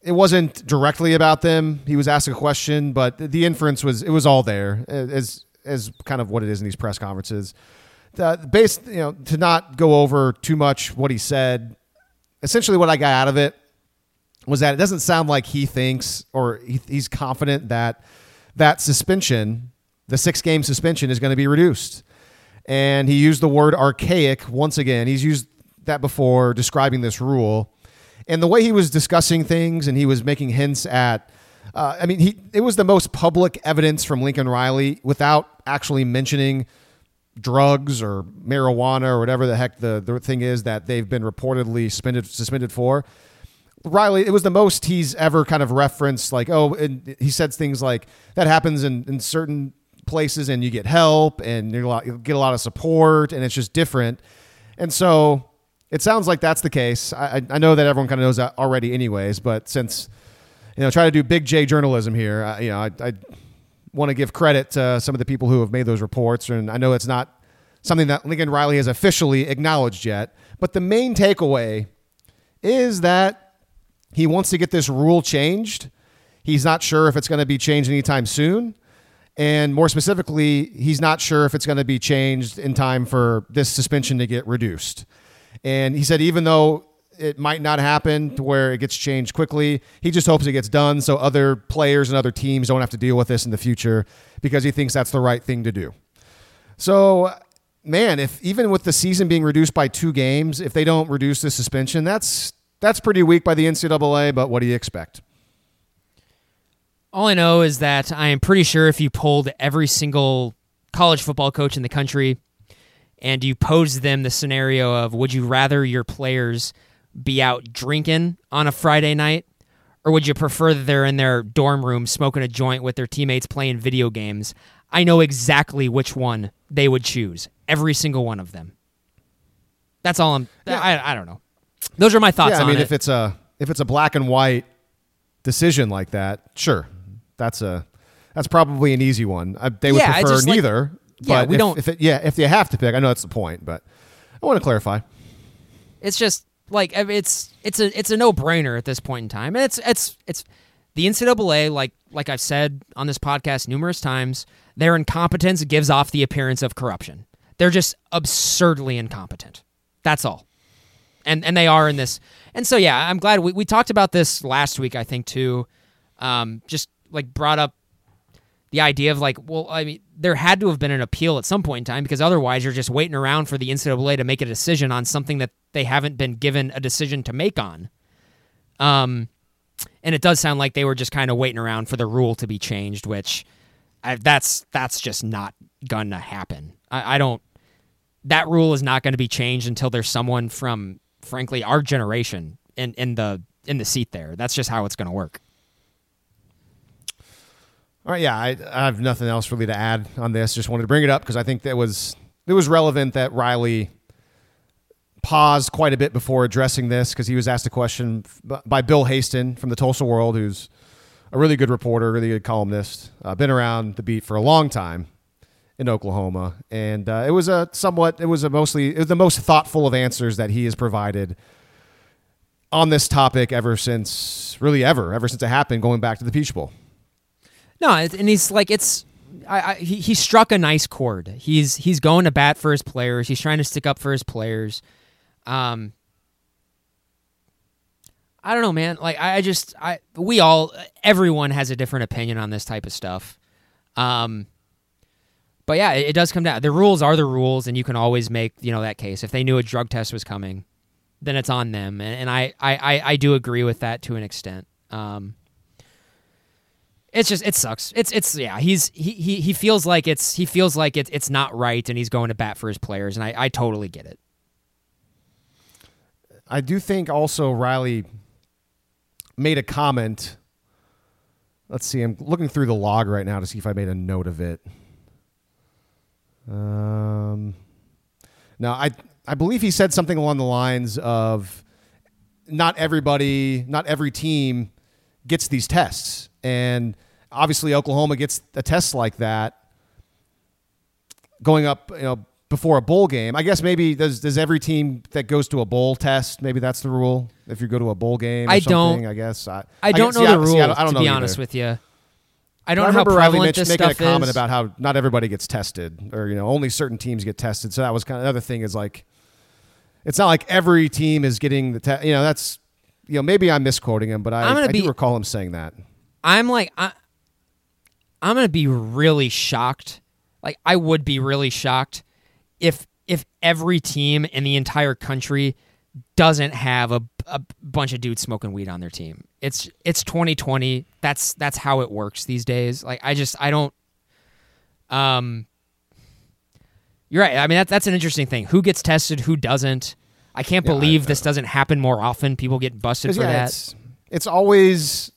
it wasn't directly about them. He was asked a question, but the inference was it was all there as as kind of what it is in these press conferences. Based, you know, to not go over too much what he said. Essentially, what I got out of it was that it doesn't sound like he thinks or he, he's confident that that suspension, the six game suspension, is going to be reduced. And he used the word archaic once again. He's used that before describing this rule. And the way he was discussing things and he was making hints at, uh, I mean, he it was the most public evidence from Lincoln Riley without actually mentioning drugs or marijuana or whatever the heck the, the thing is that they've been reportedly suspended suspended for. Riley, it was the most he's ever kind of referenced, like, oh, and he said things like that happens in, in certain places and you get help and you get a lot of support and it's just different. And so it sounds like that's the case. I, I know that everyone kind of knows that already, anyways. But since you know, try to do big J journalism here, I, you know, I, I want to give credit to some of the people who have made those reports, and I know it's not something that Lincoln Riley has officially acknowledged yet. But the main takeaway is that he wants to get this rule changed. He's not sure if it's going to be changed anytime soon. And more specifically, he's not sure if it's going to be changed in time for this suspension to get reduced. And he said, even though it might not happen to where it gets changed quickly, he just hopes it gets done so other players and other teams don't have to deal with this in the future because he thinks that's the right thing to do. So, man, if even with the season being reduced by two games, if they don't reduce the suspension, that's that's pretty weak by the NCAA. But what do you expect? All I know is that I am pretty sure if you pulled every single college football coach in the country and you posed them the scenario of would you rather your players be out drinking on a Friday night or would you prefer that they're in their dorm room smoking a joint with their teammates playing video games? I know exactly which one they would choose. Every single one of them. That's all I'm. Yeah. I, I don't know. Those are my thoughts. Yeah, I mean, it. if it's a if it's a black and white decision like that, sure, that's a that's probably an easy one. I, they would Yeah, prefer just, like- neither. Yeah, but we if, don't- If it, yeah, if you have to pick, I know that's the point, but I want to clarify. It's just like it's it's a it's a no brainer at this point in time, and it's it's it's the NCAA. Like like I've said on this podcast numerous times, their incompetence gives off the appearance of corruption. They're just absurdly incompetent. That's all, and and they are in this. And so yeah, I'm glad we we talked about this last week. I think too, um, just like brought up the idea of like, well, I mean, there had to have been an appeal at some point in time because otherwise you're just waiting around for the NCAA to make a decision on something that they haven't been given a decision to make on. Um, and it does sound like they were just kind of waiting around for the rule to be changed, which I, that's that's just not gonna happen. I, I don't. That rule is not going to be changed until there's someone from, frankly, our generation in in the in the seat there. That's just how it's going to work. All right, yeah, I, I have nothing else really to add on this. Just wanted to bring it up because I think that was it was relevant that Riley paused quite a bit before addressing this because he was asked a question by Bill Haisten from the Tulsa World, who's a really good reporter, really good columnist, uh, been around the beat for a long time in Oklahoma, and uh, it was a somewhat, it was a mostly, it was the most thoughtful of answers that he has provided on this topic ever since, really ever, ever since it happened, going back to the Peach Bowl. No, and he's like it's. I, I, he, he struck a nice chord. He's he's going to bat for his players. He's trying to stick up for his players. Um, I don't know, man. Like I, I just I we all everyone has a different opinion on this type of stuff. Um, but yeah, it, it does come down. The rules are the rules, and you can always make you know that case if they knew a drug test was coming, then it's on them. And, and I, I I I do agree with that to an extent. Um, it's just it sucks. It's it's yeah. He's he he, he feels like it's he feels like it's it's not right, and he's going to bat for his players, and I I totally get it. I do think also Riley made a comment. Let's see. I'm looking through the log right now to see if I made a note of it. Um, now I I believe he said something along the lines of not everybody, not every team gets these tests, and obviously Oklahoma gets a test like that going up, you know, before a bowl game. I guess maybe does does every team that goes to a bowl test? Maybe that's the rule. If you go to a bowl game, or I something, don't- I guess I, I don't guess- know the rule. see, I don't, I don't to be either. honest with you, I don't know I how remember Riley Mitch this making stuff a comment is. about how not everybody gets tested, or you know, only certain teams get tested. So that was kind of another thing. Is like, it's not like every team is getting the test. You know, that's you know, maybe I'm misquoting him, but I, I be- do recall him saying that. I'm like I, I'm gonna be really shocked. Like I would be really shocked if if every team in the entire country doesn't have a, a bunch of dudes smoking weed on their team. It's it's 2020. That's that's how it works these days. Like I just I don't. Um. You're right. I mean that's that's an interesting thing. Who gets tested? Who doesn't? I can't Yeah, I- believe this doesn't happen more often. People get busted for yeah, that. It's, it's always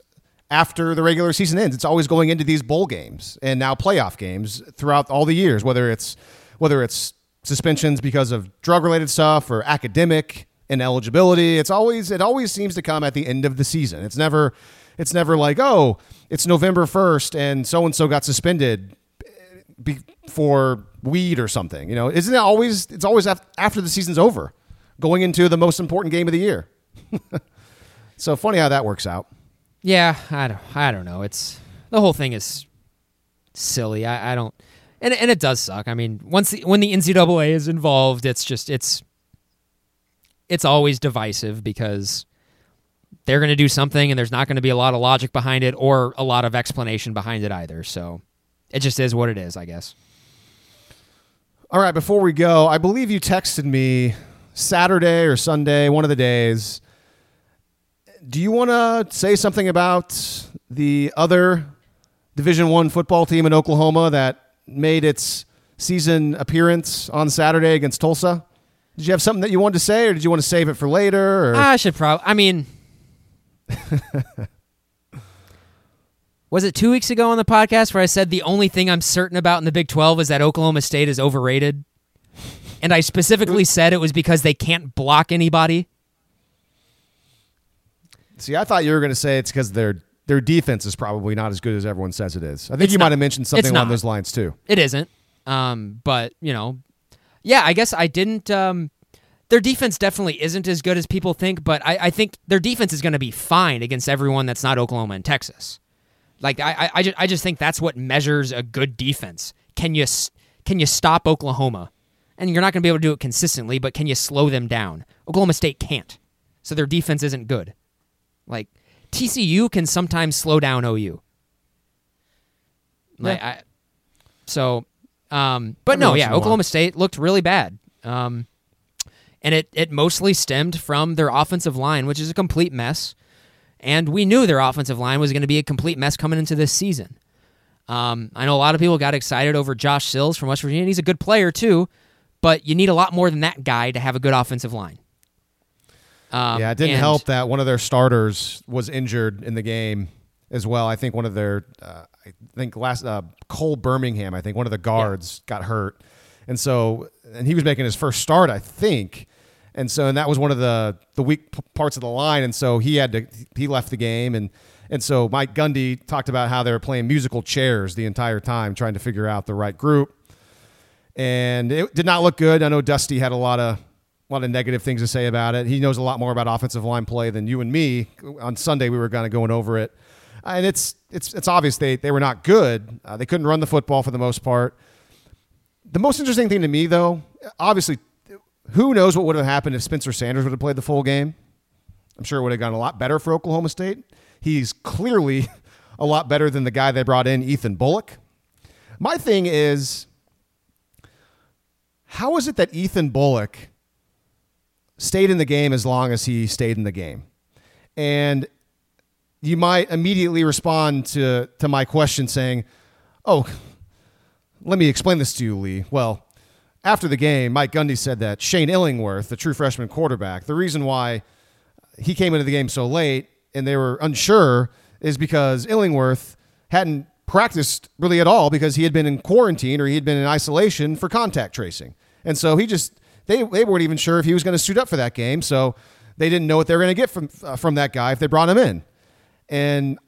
after the regular season ends. It's always going into these bowl games and now playoff games throughout all the years. Whether it's whether it's suspensions because of drug related stuff or academic ineligibility, it's always it always seems to come at the end of the season. It's never it's never like oh it's November first and so and so got suspended for weed or something. You know, isn't it always? It's always af- after the season's over, going into the most important game of the year. so funny how that works out. Yeah, I don't. I don't know. It's the whole thing is silly. I, I don't, and and it does suck. I mean, once the, when the NCAA is involved, it's just it's it's always divisive because they're going to do something, and there's not going to be a lot of logic behind it or a lot of explanation behind it either. So it just is what it is, I guess. All right, before we go, I believe you texted me Saturday or Sunday, one of the days. Do you want to say something about the other Division One football team in Oklahoma that made its season appearance on Saturday against Tulsa? Did you have something that you wanted to say, or did you want to save it for later? Or I should probably. I mean, was it two weeks ago on the podcast where I said the only thing I'm certain about in the Big 12 is that Oklahoma State is overrated? And I specifically said it was because they can't block anybody. See, I thought you were going to say it's because their their defense is probably not as good as everyone says it is. I think It's you not. might have mentioned It's something along not. those lines too. It isn't. Um, but, you know, yeah, I guess I didn't. Um, their defense definitely isn't as good as people think, but I, I think their defense is going to be fine against everyone that's not Oklahoma and Texas. Like I, I, I, just, I just think that's what measures a good defense. Can you can you stop Oklahoma? And you're not going to be able to do it consistently, but can you slow them down? Oklahoma State can't, so their defense isn't good. Like TCU can sometimes slow down OU. Like I, so, um, but no, yeah, in a while. Oklahoma State looked really bad. Um, and it, it mostly stemmed from their offensive line, which is a complete mess. And we knew their offensive line was going to be a complete mess coming into this season. Um, I know a lot of people got excited over Josh Sills from West Virginia. He's a good player too, but you need a lot more than that guy to have a good offensive line. Um, yeah, it didn't and- help that one of their starters was injured in the game as well. I think one of their, uh, I think last uh, Cole Birmingham, I think one of the guards got hurt, and so and he was making his first start, I think, and so and that was one of the the weak p- parts of the line, and so he had to he left the game, and and so Mike Gundy talked about how they were playing musical chairs the entire time, trying to figure out the right group. And it did not look good. I know Dusty had a lot of a lot of negative things to say about it. He knows a lot more about offensive line play than you and me. On Sunday, we were kind of going over it, and it's it's it's obvious they they were not good. Uh, they couldn't run the football for the most part. The most interesting thing to me, though, obviously, who knows what would have happened if Spencer Sanders would have played the full game? I'm sure it would have gone a lot better for Oklahoma State. He's clearly a lot better than the guy they brought in, Ethan Bullock. My thing is, how is it that Ethan Bullock stayed in the game as long as he stayed in the game? And you might immediately respond to, to my question saying, Oh, let me explain this to you, Lee. Well, after the game, Mike Gundy said that Shane Illingworth, the true freshman quarterback, the reason why he came into the game so late and they were unsure is because Illingworth hadn't practiced really at all because he had been in quarantine or he had been in isolation for contact tracing. And so he just they they weren't even sure if he was going to suit up for that game, so they didn't know what they were going to get from uh, from that guy if they brought him in. And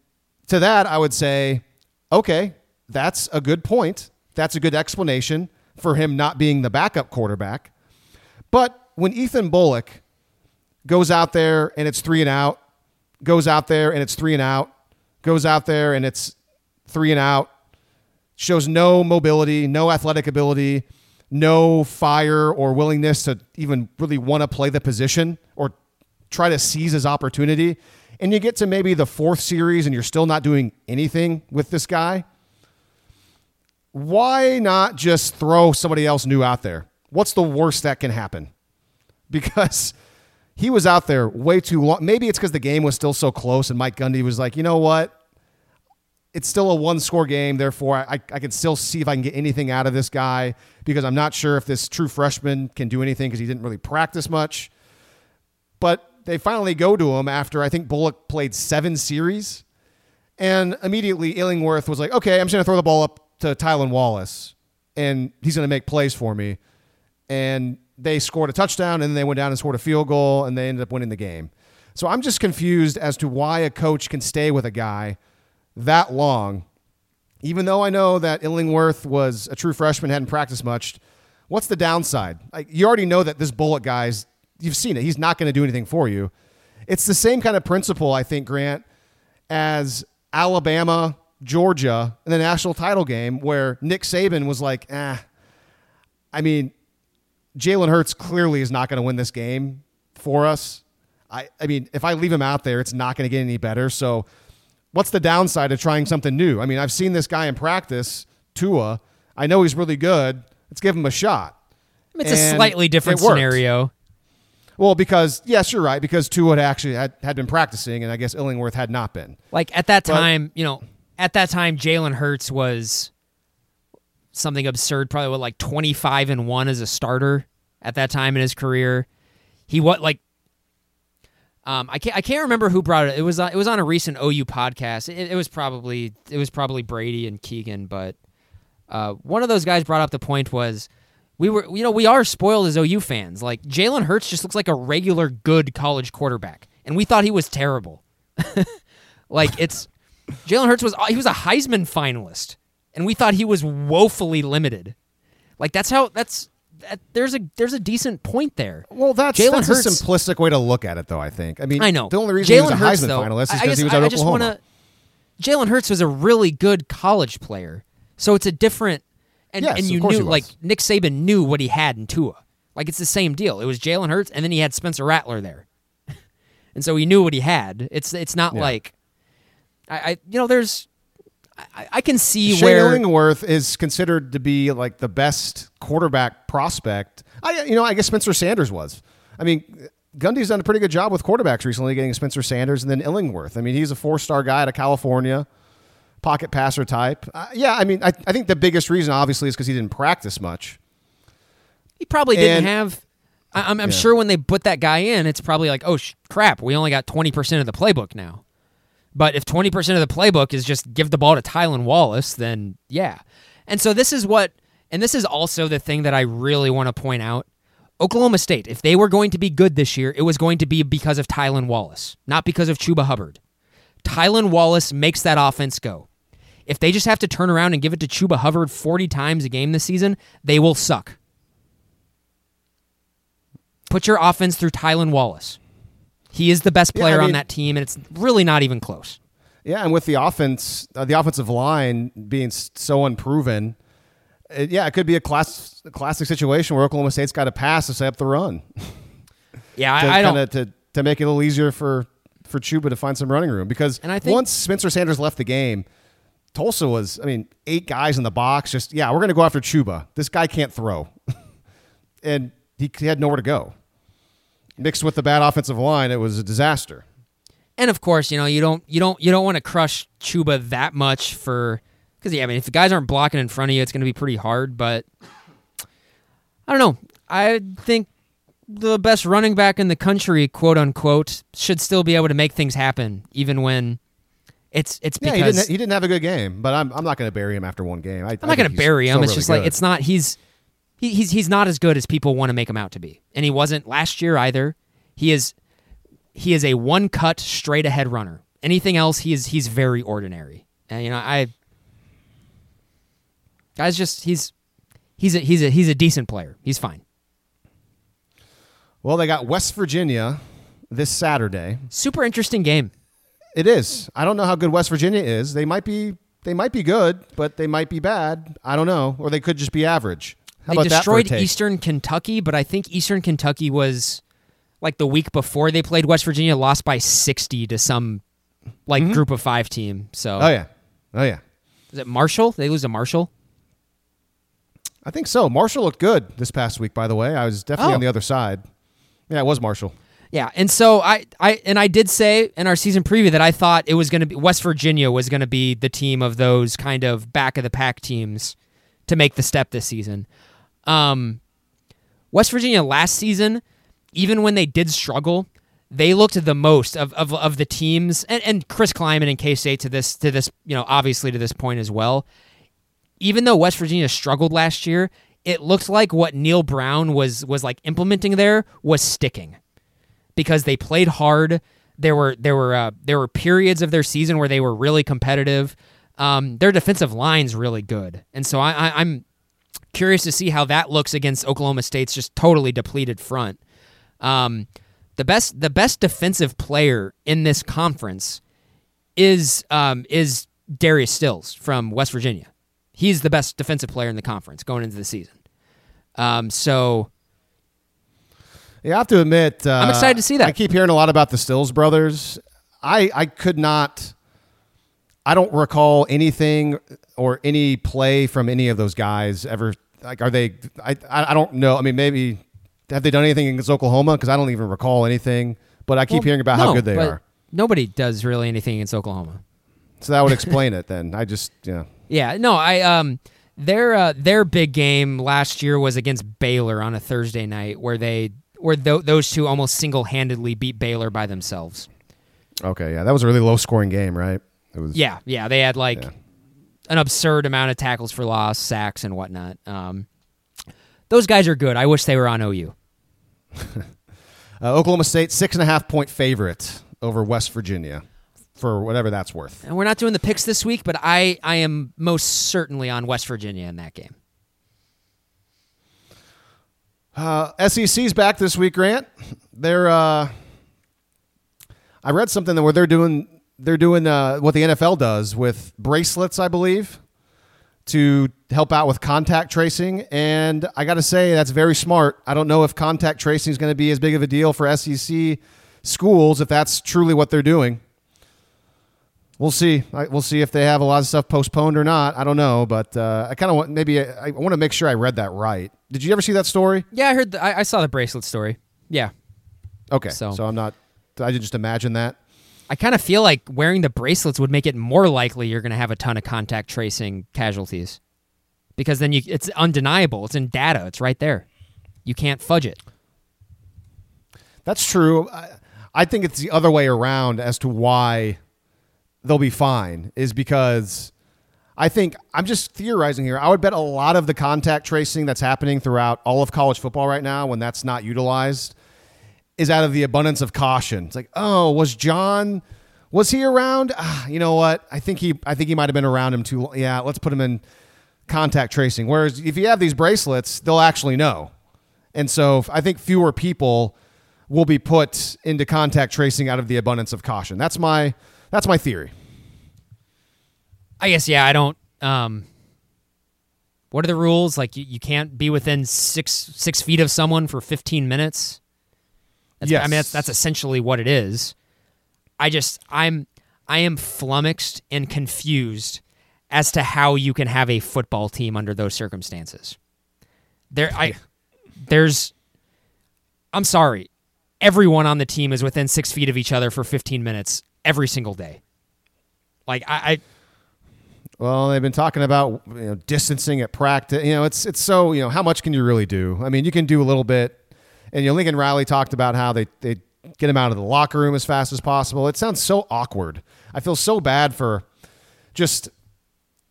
to that, I would say, okay, that's a good point. That's a good explanation for him not being the backup quarterback. But when Ethan Bullock goes out there and it's three and out, goes out there and it's three and out, goes out there and it's three and out, shows no mobility, no athletic ability, no fire or willingness to even really want to play the position or try to seize his opportunity. And you get to maybe the fourth series and you're still not doing anything with this guy why not just throw somebody else new out there? What's the worst that can happen? Because he was out there way too long. Maybe it's because the game was still so close, and Mike Gundy was like, you know what? It's still a one score game. Therefore, I, I can still see if I can get anything out of this guy because I'm not sure if this true freshman can do anything because he didn't really practice much. But they finally go to him after I think Bullock played seven series. And immediately Illingworth was like, okay, I'm just going to throw the ball up to Tylan Wallace, and he's going to make plays for me. And they scored a touchdown, and then they went down and scored a field goal, and they ended up winning the game. So I'm just confused as to why a coach can stay with a guy that long, even though I know that Illingworth was a true freshman, hadn't practiced much. What's the downside? Like you already know that this Bullock guy's you've seen it. He's not going to do anything for you. It's the same kind of principle, I think, Grant, as Alabama Georgia in the national title game where Nick Saban was like, eh. I mean, Jalen Hurts clearly is not going to win this game for us. I, I mean, if I leave him out there, it's not going to get any better. So, what's the downside of trying something new? I mean, I've seen this guy in practice, Tua. I know he's really good. Let's give him a shot. It's and a slightly different scenario. Well, because yes, you're right. Because Tua had actually had, had been practicing, and I guess Illingworth had not been. Like at that time, but, you know, at that time, Jalen Hurts was something absurd, probably what like twenty five and one as a starter at that time in his career. He what like um, I can't I can't remember who brought it. It was uh, it was on a recent OU podcast. It, it, was probably it was probably Brady and Keegan, but uh, one of those guys brought up the point was we were you know we are spoiled as OU fans. Like Jalen Hurts just looks like a regular good college quarterback, and we thought he was terrible. like it's Jalen Hurts was he was a Heisman finalist, and we thought he was woefully limited. Like that's how that's that, there's a there's a decent point there. Well, that's Jalen Hurts, a simplistic way to look at it, though. I think. I mean, I know the only reason Jalen he was a Hurts, Heisman though, finalist is because he was at I, Oklahoma. I just wanna, Jalen Hurts was a really good college player, so it's a different. And, yes, and you knew like Nick Saban knew what he had in Tua. Like it's the same deal. It was Jalen Hurts, and then he had Spencer Rattler there, and so he knew what he had. It's it's not yeah. like I, I you know there's I, I can see Shane where Illingworth is considered to be like the best quarterback prospect. I you know I guess Spencer Sanders was. I mean. Gundy's done a pretty good job with quarterbacks recently, getting Spencer Sanders and then Illingworth. I mean, he's a four-star guy out of California, pocket passer type. Uh, yeah, I mean, I, I think the biggest reason, obviously, is because he didn't practice much. He probably didn't have. I, am yeah. sure when they put that guy in, it's probably like, oh sh- crap, we only got 20% of the playbook now. But if 20% of the playbook is just give the ball to Tylan Wallace, then yeah. And so this is what, and this is also the thing that I really want to point out. Oklahoma State, if they were going to be good this year, it was going to be because of Tylan Wallace, not because of Chuba Hubbard. Tylan Wallace makes that offense go. If they just have to turn around and give it to Chuba Hubbard 40 times a game this season, they will suck. Put your offense through Tylan Wallace. He is the best player yeah, I mean, on that team, and it's really not even close. Yeah, and with the offense, uh, the offensive line being so unproven, it, yeah, it could be a class, a classic situation where Oklahoma State's got to pass to set up the run. Yeah, to, I, I don't to to make it a little easier for for Chuba to find some running room because and I think, once Spencer Sanders left the game, Tulsa was, I mean, eight guys in the box. Just yeah, we're going to go after Chuba. This guy can't throw, and he had nowhere to go mixed with the bad offensive line, it was a disaster. And of course, you know you don't you don't you don't want to crush Chuba that much for because yeah, I mean if the guys aren't blocking in front of you, it's going to be pretty hard. But I don't know. I think the best running back in the country, quote unquote, should still be able to make things happen, even when it's it's Yeah, because he didn't. He didn't have a good game, but I'm I'm not going to bury him after one game. I, I'm not going to bury him. It's just like it's not he's he, he's he's not as good as people want to make him out to be, and he wasn't last year either. He is he is a one cut straight ahead runner. Anything else, he is he's very ordinary. And you know, I guys just he's he's a he's a he's a decent player. He's fine. Well, they got West Virginia this Saturday. Super interesting game. It is. I don't know how good West Virginia is. They might be. They might be good, but they might be bad. I don't know, or they could just be average. How they about that for a destroyed? Eastern Kentucky, but I think Eastern Kentucky was like the week before they played West Virginia, lost by sixty to some like group of five team. So Mm-hmm. Oh yeah, oh yeah. is it Marshall? They lose to Marshall. I think so. Marshall looked good this past week. By the way, I was definitely Oh. on the other side. Yeah, it was Marshall. Yeah, and so I, I and I did say in our season preview that I thought it was going to be West Virginia was going to be the team of those kind of back of the pack teams to make the step this season. Um, West Virginia last season, even when they did struggle, they looked the most of, of, of the teams, and, and Chris Klieman and K State to this to this you know obviously to this point as well. Even though West Virginia struggled last year, it looked like what Neal Brown was was like implementing there was sticking because they played hard. There were there were uh, there were periods of their season where they were really competitive. Um, their defensive line's really good, and so I, I, I'm curious to see how that looks against Oklahoma State's just totally depleted front. Um, the best the best defensive player in this conference is um, is Darius Stills from West Virginia. He's the best defensive player in the conference going into the season. Um, so Yeah, I have to admit, uh, I'm excited to see that. I keep hearing a lot about the Stills brothers. I I could not. I don't recall anything or any play from any of those guys ever. Like, are they? I I don't know. I mean, maybe have they done anything against Oklahoma? Because I don't even recall anything. But I keep Well, hearing about how good they but are. Nobody does really anything against Oklahoma. So that would explain it. Then I just yeah. Yeah, no, I um their uh, their big game last year was against Baylor on a Thursday night where they where th- those two almost single-handedly beat Baylor by themselves. Okay, yeah, that was a really low scoring game, right? It was. Yeah, yeah, they had like Yeah. an absurd amount of tackles for loss, sacks and whatnot. Um those guys are good. I wish they were on OU. Uh, Oklahoma State six and a half point favorite over West Virginia, for whatever that's worth. And we're not doing the picks this week, but I I am most certainly on West Virginia in that game. Uh, SEC's back this week, Grant. They're. Uh, I read something that where they're doing they're doing uh, what the NFL does with bracelets, I believe, to help out with contact tracing. And I got to say that's very smart. I don't know if contact tracing is going to be as big of a deal for SEC schools if that's truly what they're doing. We'll see. I, we'll see if they have a lot of stuff postponed or not. I don't know, but uh, I kind of want maybe I, I want to make sure I read that right. Did you ever see that story? Yeah, I heard the, I, I saw the bracelet story. Yeah. Okay, So- so, I'm not. I just imagine that. I kind of feel like wearing the bracelets would make it more likely you're going to have a ton of contact tracing casualties. Because then you it's undeniable. It's in data. It's right there. You can't fudge it. That's true. I, I think it's the other way around as to why they'll be fine is because I think I'm just theorizing here. I would bet a lot of the contact tracing that's happening throughout all of college football right now, when that's not utilized, is out of the abundance of caution. It's like, oh, was John, was he around? Ah, you know what? I think he, I think he might have been around him too. Yeah, let's put him in contact tracing. Whereas if you have these bracelets, they'll actually know. And so I think fewer people will be put into contact tracing out of the abundance of caution. That's my that's my theory. I guess yeah, I don't um what are the rules? Like you, you can't be within six six feet of someone for fifteen minutes. That's, I mean that's that's essentially what it is. I just I'm I am flummoxed and confused as to how you can have a football team under those circumstances. There I there's I'm sorry. Everyone on the team is within six feet of each other for 15 minutes every single day. Like I, I Well, they've been talking about you know, distancing at practice. You know, it's it's so you know how much can you really do? I mean, you can do a little bit. And you know, Lincoln Riley talked about how they they get him out of the locker room as fast as possible. It sounds so awkward. I feel so bad for just.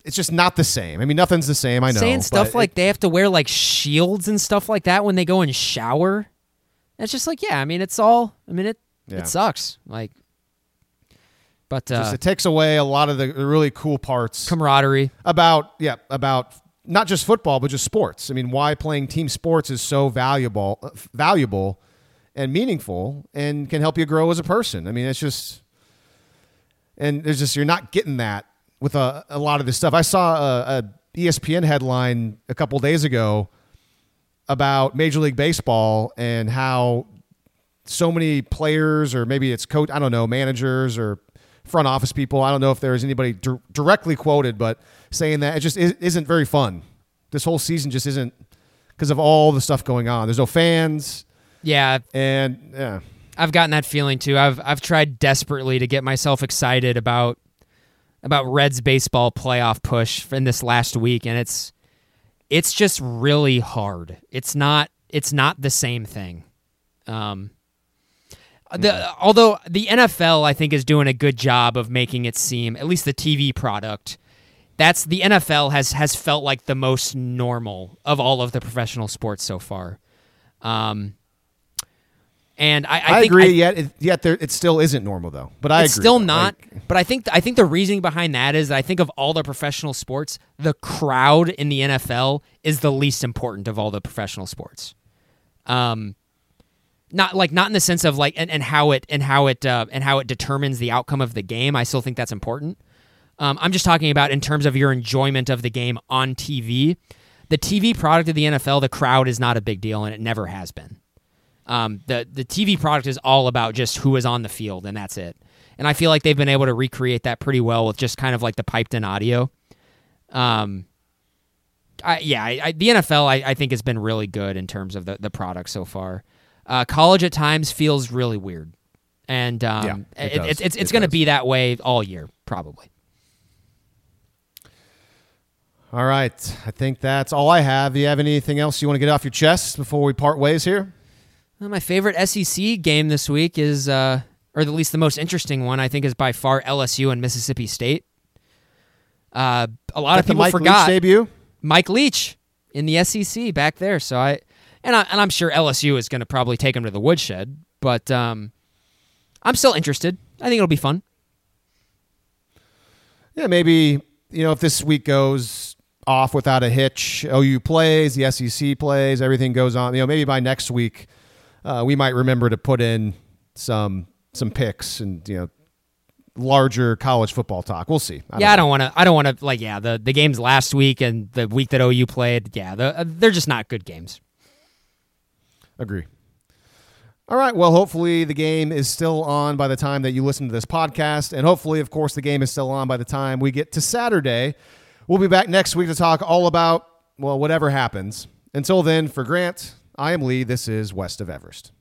It's just not the same. I mean, nothing's the same. I know. Saying stuff like it- they have to wear like shields and stuff like that when they go and shower. It's just like, yeah, I mean, it's all. I mean, it Yeah. it sucks. Like, but uh, just, it takes away a lot of the really cool parts camaraderie. about yeah about not just football but just sports. I mean, why playing team sports is so valuable, uh, valuable, and meaningful, and can help you grow as a person. I mean, it's just and there's just you're not getting that with a, a lot of this stuff. I saw a, a ESPN headline a couple days ago about Major League Baseball and how so many players or maybe it's coach I don't know managers or front office people I don't know if there is anybody dir- directly quoted but saying that it just is, isn't very fun this whole season just isn't because of all the stuff going on there's no fans Yeah, and yeah I've gotten that feeling too. I've I've tried desperately to get myself excited about about Reds baseball playoff push in this last week, and it's it's just really hard. It's not it's not the same thing. Um, the although the NFL I think is doing a good job of making it seem at least the TV product. That's the NFL has has felt like the most normal of all of the professional sports so far. Um, and I, I, I, agree I- yet it, yet there it still isn't normal though but I still not. Like, but I think I think the reasoning behind that is that I think of all the professional sports, the crowd in the NFL is the least important of all the professional sports. Um, not like not in the sense of like and, and how it and how it uh, and how it determines the outcome of the game. I still think that's important. Um, I'm just talking about in terms of your enjoyment of the game on TV. The TV product of the NFL, the crowd is not a big deal, and it never has been. Um, the the TV product is all about just who is on the field, and that's it. And I feel like they've been able to recreate that pretty well with just kind of like the piped in audio. Um, I, yeah, I, I, the NFL I, I think has been really good in terms of the the product so far. Uh, college at times feels really weird, and um, Yeah, it it- it's it's, it's going to be that way all year probably. All right I think that's all I have do you have anything else you want to get off your chest before we part ways here Well, my favorite SEC game this week is, uh, or at least the most interesting one, I think, is by far LSU and Mississippi State. Uh, a lot Got of people Mike Leach forgot debut Mike Leach in the SEC back there. So I, and I, and I'm sure LSU is going to probably take him to the woodshed, but um, I'm still interested. I think it'll be fun. Yeah, maybe you know if this week goes off without a hitch, OU plays, the SEC plays, everything goes on. You know, maybe by next week, uh, we might remember to put in some some picks and you know larger college football talk. We'll see. yeah, I don't want to. I don't want to. Like, yeah, the the games last week and the week that OU played. Yeah, the, uh, they're just not good games. agree. All right. Well, hopefully the game is still on by the time that you listen to this podcast, and hopefully, of course, the game is still on by the time we get to Saturday. We'll be back next week to talk all about well whatever happens. Until then, for Grant, I am Lee. This is West of Everest.